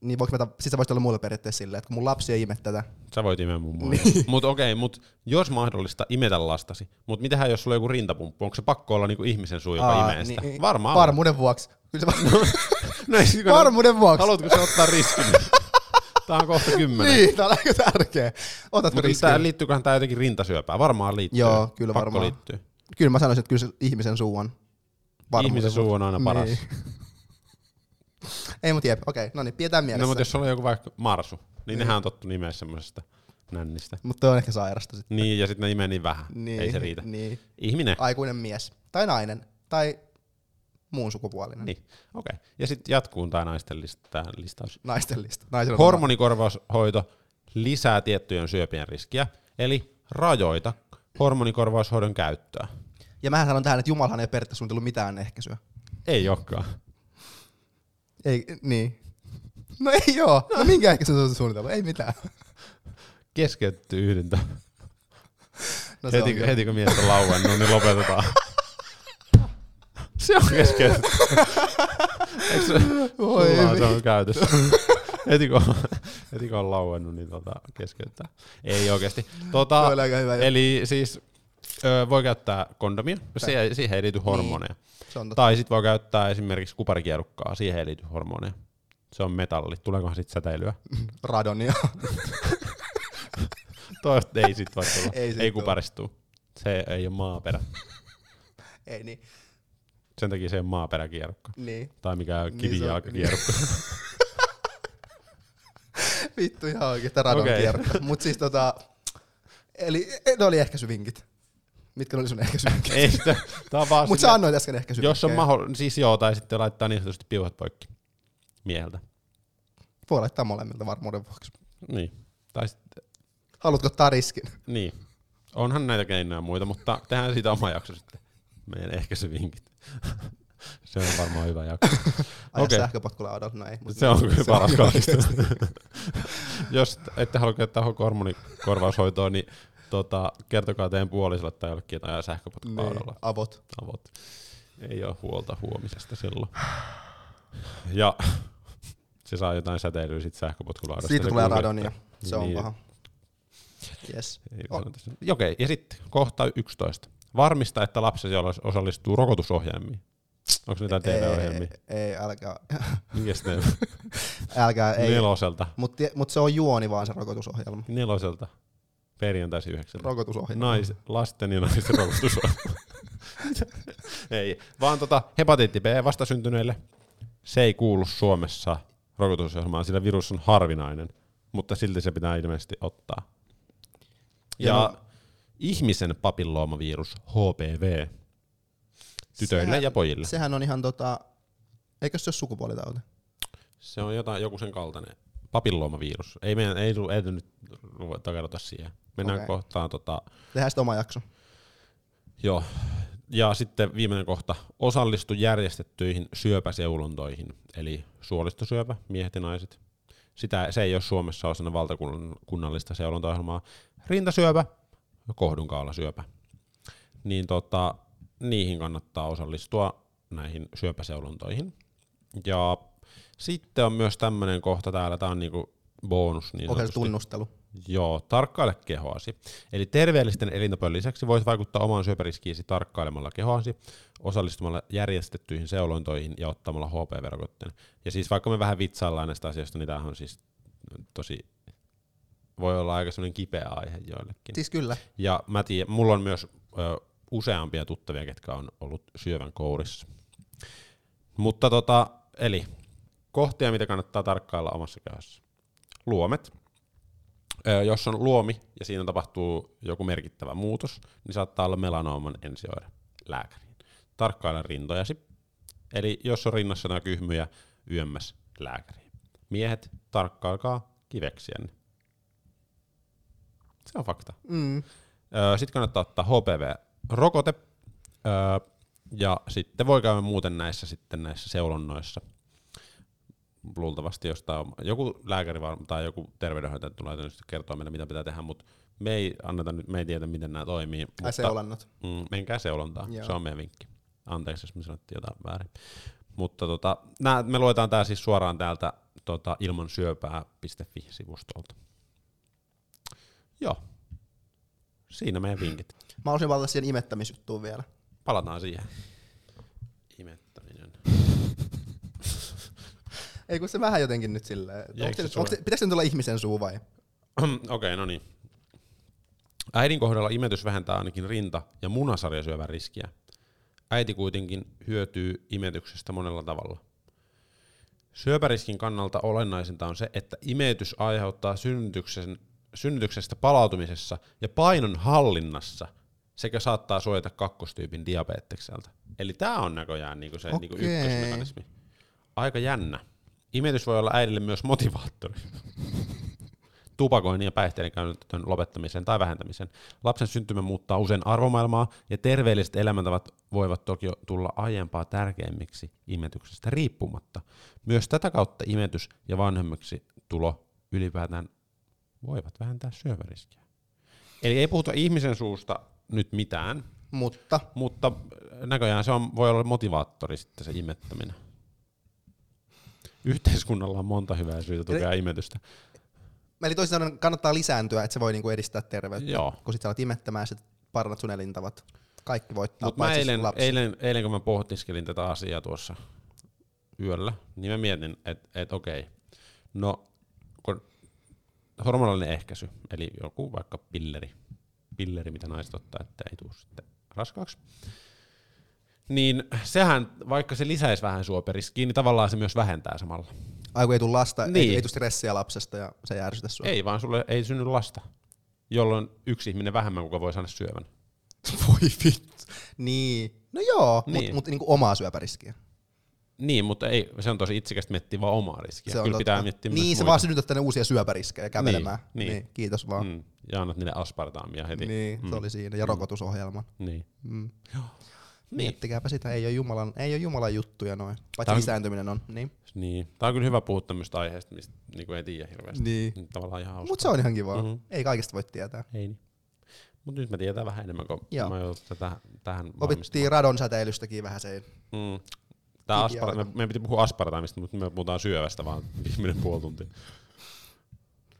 Niin voiko mä, ta- sit sä voisit olla mulle periaatteessa silleen, että kun mun lapsi ei ime tätä. Sä voit imeä mun. Niin. Mut okei, mut jos mahdollista, imetä lastasi. Mut mitähän jos sulla on joku rintapumppu? Onko se pakko olla niinku ihmisen suu, joka Aa, imee sitä? niin- Varmaan. on. Varmuuden vuoksi. Kyllä se va- [laughs] No ei siinä- Varmuuden vuoksi. Haluatko sä ottaa riskin? [laughs] Tää on kohta kymmenen. Niin, tää on aika tärkeä. Otatko Mutta riskin? tää liittyyköhän tää jotenkin rintasyöpään? Varmaan liittyy. Joo, kyllä Pakko varmaan. liittyy. Kyllä mä sanoisin, että kyllä se ihmisen suu on Ihmisen suu on aina paras. Niin. Ei mut jep, okei, no niin, pidetään mielessä. No, mutta jos sulla on joku vaikka marsu, niin, niin. nehän on tottu nimeä semmosesta nännistä. Mutta on ehkä sairasta sitten. Niin, ja sitten ne imee niin vähän. Niin, Ei se riitä. Niin. Ihminen. Aikuinen mies. Tai nainen. Tai muun sukupuolinen. Niin, okei. Okay. Ja sitten jatkuu tää naisten lista, listaus. Naisten lista. Naisella on Hormonikorvaushoito lisää tiettyjen syöpien riskiä, eli rajoita hormonikorvaushoidon käyttöä. Ja mä sanon tähän, että Jumalahan ei periaatteessa suunnitellut mitään ehkäisyä. Ei olekaan. Ei, niin. No ei oo. No minkä ehkäisy se on suunnitellut? Ei mitään. Keskeytetty yhdyntä. No heti, on heti kun mies on lauennut, niin lopetetaan. se on keskeytetty. Eikö se, Voi sulla vi- se on käytössä? heti, kun, heti kun on lauennut, niin tota, keskeyttää. Ei oikeasti. Tota, eli siis ö, voi käyttää kondomia, siihen, siihen ei liity hormoneja. Se on totta. Tai sitten voi käyttää esimerkiksi kuparikierukkaa, siihen ei liity hormoneja. Se on metalli. Tuleekohan sitten säteilyä? [laughs] Radonia. [laughs] Toivottavasti ei sit voi tulla. Ei ei, kuparistuu. Se ei ole maaperä. [laughs] ei niin. Sen takia se ei ole maaperäkierukka. Niin. Tai mikä Niin kivijalkakierukka. Vittu ihan oikein, että radon okay. kierrokka. Mut siis tota, eli ne oli ehkäisyvinkit. Mitkä oli sun ehkäisyvinkit? ei sitä. Tää on vaan Mut sä annoit äsken ehkäisyvinkkejä. Jos on mahdollista, siis joo, tai sitten laittaa niin sanotusti piuhat poikki mieheltä. Voi laittaa molemmilta varmuuden vuoksi. Niin. Tai sitten, Haluatko ottaa riskin? niin. Onhan näitä keinoja muita, mutta tehdään siitä oma jakso sitten. Meidän ehkäisyvinkit. [laughs] se on varmaan hyvä jakso. Aja okay. sähköpotkulla adolf, no ei. Se on kyllä paras. [laughs] Jos ette halua käyttää hormonikorvaushoitoa, niin tota, kertokaa teidän puolisolle tai jollekin, että ajaa sähköpotkupaudalla. Niin, avot. Avot. Ei ole huolta huomisesta silloin. Ja se saa jotain säteilyä sit sähköpotkulaudasta. Siitä se tulee radonia. Se on Niin. paha. Yes. Oh. Okei, ja sitten kohta 11. Varmista, että lapsesi osallistuu rokotusohjelmiin. Onko jotain TV-ohjelmia? Ei, ei, älkää. Mikä ne [laughs] älkää, ei. Neloselta. Mutta mut se on juoni vaan se rokotusohjelma. Neloselta. Perjantaisin yhdeksältä. Rokotusohjelma. Nais, lasten ja naisten rokotusohjelma. [laughs] ei, vaan tota, hepatiitti B vastasyntyneille. Se ei kuulu Suomessa rokotusohjelmaan, sillä virus on harvinainen, mutta silti se pitää ilmeisesti ottaa. Ja, Ja no- ihmisen papilloomavirus, HPV, tytöille Sehän- ja pojille. Se, Sehän on ihan tota, eikö se ole sukupuolitauti? se on jotain, joku sen kaltainen. Papilloomavirus. Ei, meidän, ei, ei, ei nyt takerota siihen. Mennään Okei. kohtaan tota, Tehdään sitten oma jakso. Joo. Ja sitten viimeinen kohta. Osallistu järjestettyihin syöpäseulontoihin, eli suolistosyöpä, miehet ja naiset. Sitä, se ei ole Suomessa osana valtakunnallista seulontaohjelmaa. Rintasyöpä kohdunkaulasyöpä. Niin tota, niihin kannattaa osallistua näihin syöpäseulontoihin. Ja sitten on myös tämmöinen kohta täällä, tämä on niinku bonus niin tunnustelu. Joo, tarkkaile kehoasi. Eli terveellisten elintapojen lisäksi voit vaikuttaa omaan syöpäriskiisi tarkkailemalla kehoasi, osallistumalla järjestettyihin seulontoihin ja ottamalla HPV-rokotteen. Ja siis vaikka me vähän vitsaillaan näistä asioista, niin tämähän on siis tosi, voi olla aika semmoinen kipeä aihe joillekin. Siis kyllä. Ja mä tiedän, mulla on myös ö, useampia tuttavia, ketkä on ollut syövän kourissa. Mutta tota, eli kohtia, mitä kannattaa tarkkailla omassa kehossa. Luomet. Jos on luomi ja siinä tapahtuu joku merkittävä muutos, niin saattaa olla melanooman ensioire lääkäriin. Tarkkaile rintojasi. Eli jos on rinnassa jotain kyhmyjä, yömmäs lääkäriin. Miehet, tarkkailkaa kiveksiänne. Se on fakta. Mm. Sitten kannattaa ottaa HPV-rokote. Öö, ja sitten voi käydä muuten näissä, sitten näissä seulonnoissa. Luultavasti jostain joku lääkäri var- tai joku terveydenhoitaja tulee tietysti kertoa meille, mitä pitää tehdä, mutta me ei, anneta nyt, me ei tiedä, miten nämä toimii. Seulannat. Mm, menkää seulontaan, Joo. se on meidän vinkki. Anteeksi, jos me sanottiin jotain väärin. Mutta tota, nää, me luetaan tää siis suoraan täältä tota, ilmansyöpää.fi-sivustolta. Joo. Siinä meidän vinkit. Mä haluaisin valita siihen imettämisjuttuun vielä. Palataan siihen. Imettäminen. Ei kun se vähän jotenkin nyt silleen. Onko se, se onko se, pitäisikö sen tulla ihmisen suu vai? Okei, okay, no niin. Äidin kohdalla imetys vähentää ainakin rinta- ja munasarjasyövän riskiä. Äiti kuitenkin hyötyy imetyksestä monella tavalla. Syöpäriskin kannalta olennaisinta on se, että imetys aiheuttaa synnytyksen, synnytyksestä palautumisessa ja painon hallinnassa sekä saattaa suojata kakkostyypin diabetekselta. Eli tämä on näköjään niinku se niinku Okei. tupakoinnin ja päihteiden käytön lopettamiseen tai vähentämiseen. Lapsen syntymä muuttaa usein arvomaailmaa, ja terveelliset elämäntavat voivat toki tulla aiempaa tärkeimmiksi imetyksestä riippumatta. Myös tätä kautta imetys ja vanhemmaksi tulo ylipäätään voivat vähentää syöväriskiä. Eli ei puhuta ihmisen suusta nyt mitään, Mutta mutta näköjään se on, voi olla motivaattori sitten se imettäminen. Yhteiskunnalla on monta hyvää syytä tukea imetystä. Eli toisin sanoen kannattaa lisääntyä, että se voi niinku edistää terveyttä. Joo. Kun sit sä alat imettämään, sit parannat sun elintavat. Kaikki voittaa, Mutta mä eilen, lapsi. eilen, eilen, kun mä pohtiskelin tätä asiaa tuossa yöllä, niin mä mietin, että et okei, no kun hormonallinen ehkäisy, eli joku vaikka pilleri, pilleri, mitä naiset ottaa, että ei tule sitten raskaaksi, niin sehän, vaikka se lisäisi vähän suoperiskiä, niin tavallaan se myös vähentää samalla. Ai kun ei tule lasta, niin. Ei, ei tule stressiä lapsesta ja se ei ärsytä sua. Ei, vaan sulle ei synny lasta, jolloin yksi ihminen vähemmän, kuka voi saada syövän. [laughs] Voi vittu. Niin. No joo, niin. Mutta mut niinku omaa syöpäriskiä. Niin, mutta ei, se on tosi itsekästä miettiä vaan omaa riskiä. Se on Kyllä totta. pitää miettiä Niin, se muita. vaan synnytät tänne uusia syöpäriskejä kävelemään. Niin, niin. niin kiitos vaan. Mm, ja annat niille aspartaamia heti. Niin, Mm. se oli siinä. Ja rokotusohjelman. Niin. Mm. Niin. Miettikääpä sitä, ei ole Jumalan, ei ole Jumalan juttuja noin. Paitsi on- lisääntyminen on. Niin. niin. Tää on kyllä hyvä puhua tämmöistä aiheesta, mistä niinku ei tiedä hirveästi. Niin. Niin Tavallaan ihan hauska. Mutta se on ihan kivaa. Mhm. Mm-hmm. Ei kaikesta voi tietää. Ei niin. Mutta nyt mä tiedän vähän enemmän, kun Joo. mä joudun tätä, tähän Opittiin radon säteilystäkin vähän se. Mm. Tää Kivi aspar- alkoi. me, meidän piti puhua aspartaamista, mutta me puhutaan syövästä vaan [laughs] viimeinen puoli tuntia.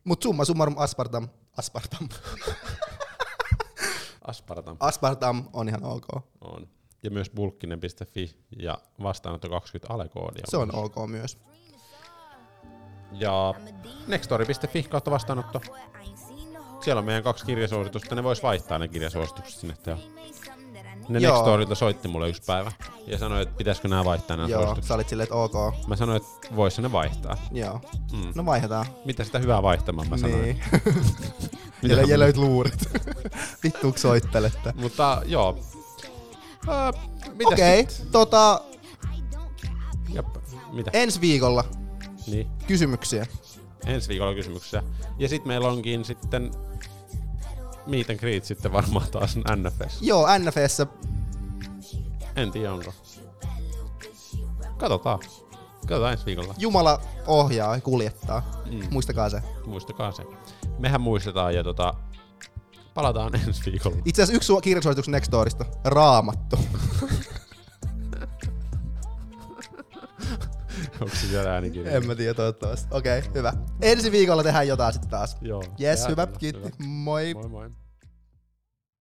Mut summa summarum aspartam, aspartam, [laughs] Aspartam aspartam on ihan ok. on. Ja myös bulkkinen.fi ja vastaanotto 20 alekoodia. Se on ok myös. Ja nextory.fi kautta vastaanotto. Siellä on meidän kaksi kirjasuositusta, ne vois vaihtaa ne kirjasuositukset sinne. Ne Joo. Nextorilta soitti mulle yksi päivä ja sanoi, että pitäisikö nämä vaihtaa nämä Joo, suositukset. sä olit silleen, että ok. Mä sanoin, että vois ne vaihtaa. Joo. Mm. No vaihdetaan. Mitä sitä hyvää vaihtamaan, mä sanoin. Niin. [laughs] [laughs] Mitä mä- löyt luurit. [laughs] Vittuuks soittelette. Mutta joo. Öö, mitä Okei, okay, tota, Jep. Mitä? ensi viikolla Niin. kysymyksiä. Ensi viikolla kysymyksiä. Ja sitten meillä onkin sitten meet and greet sitten varmaan taas NFS. Joo, NFS. En tiedä onko. Katsotaan. Katsotaan ensi viikolla. Jumala ohjaa ja kuljettaa. Mm. Muistakaa se. Muistakaa se. Mehän muistetaan ja tota, palataan ensi viikolla. Itse asiassa yksi su- kirjasuositus Nextorista. Raamattu. [laughs] Onko se siellä äänikirja? en mä tiedä toivottavasti. Okei, okay, hyvä. Ensi viikolla tehdään jotain sitten taas. Joo. Yes, hyvä. Kiitti. Moi. Moi moi.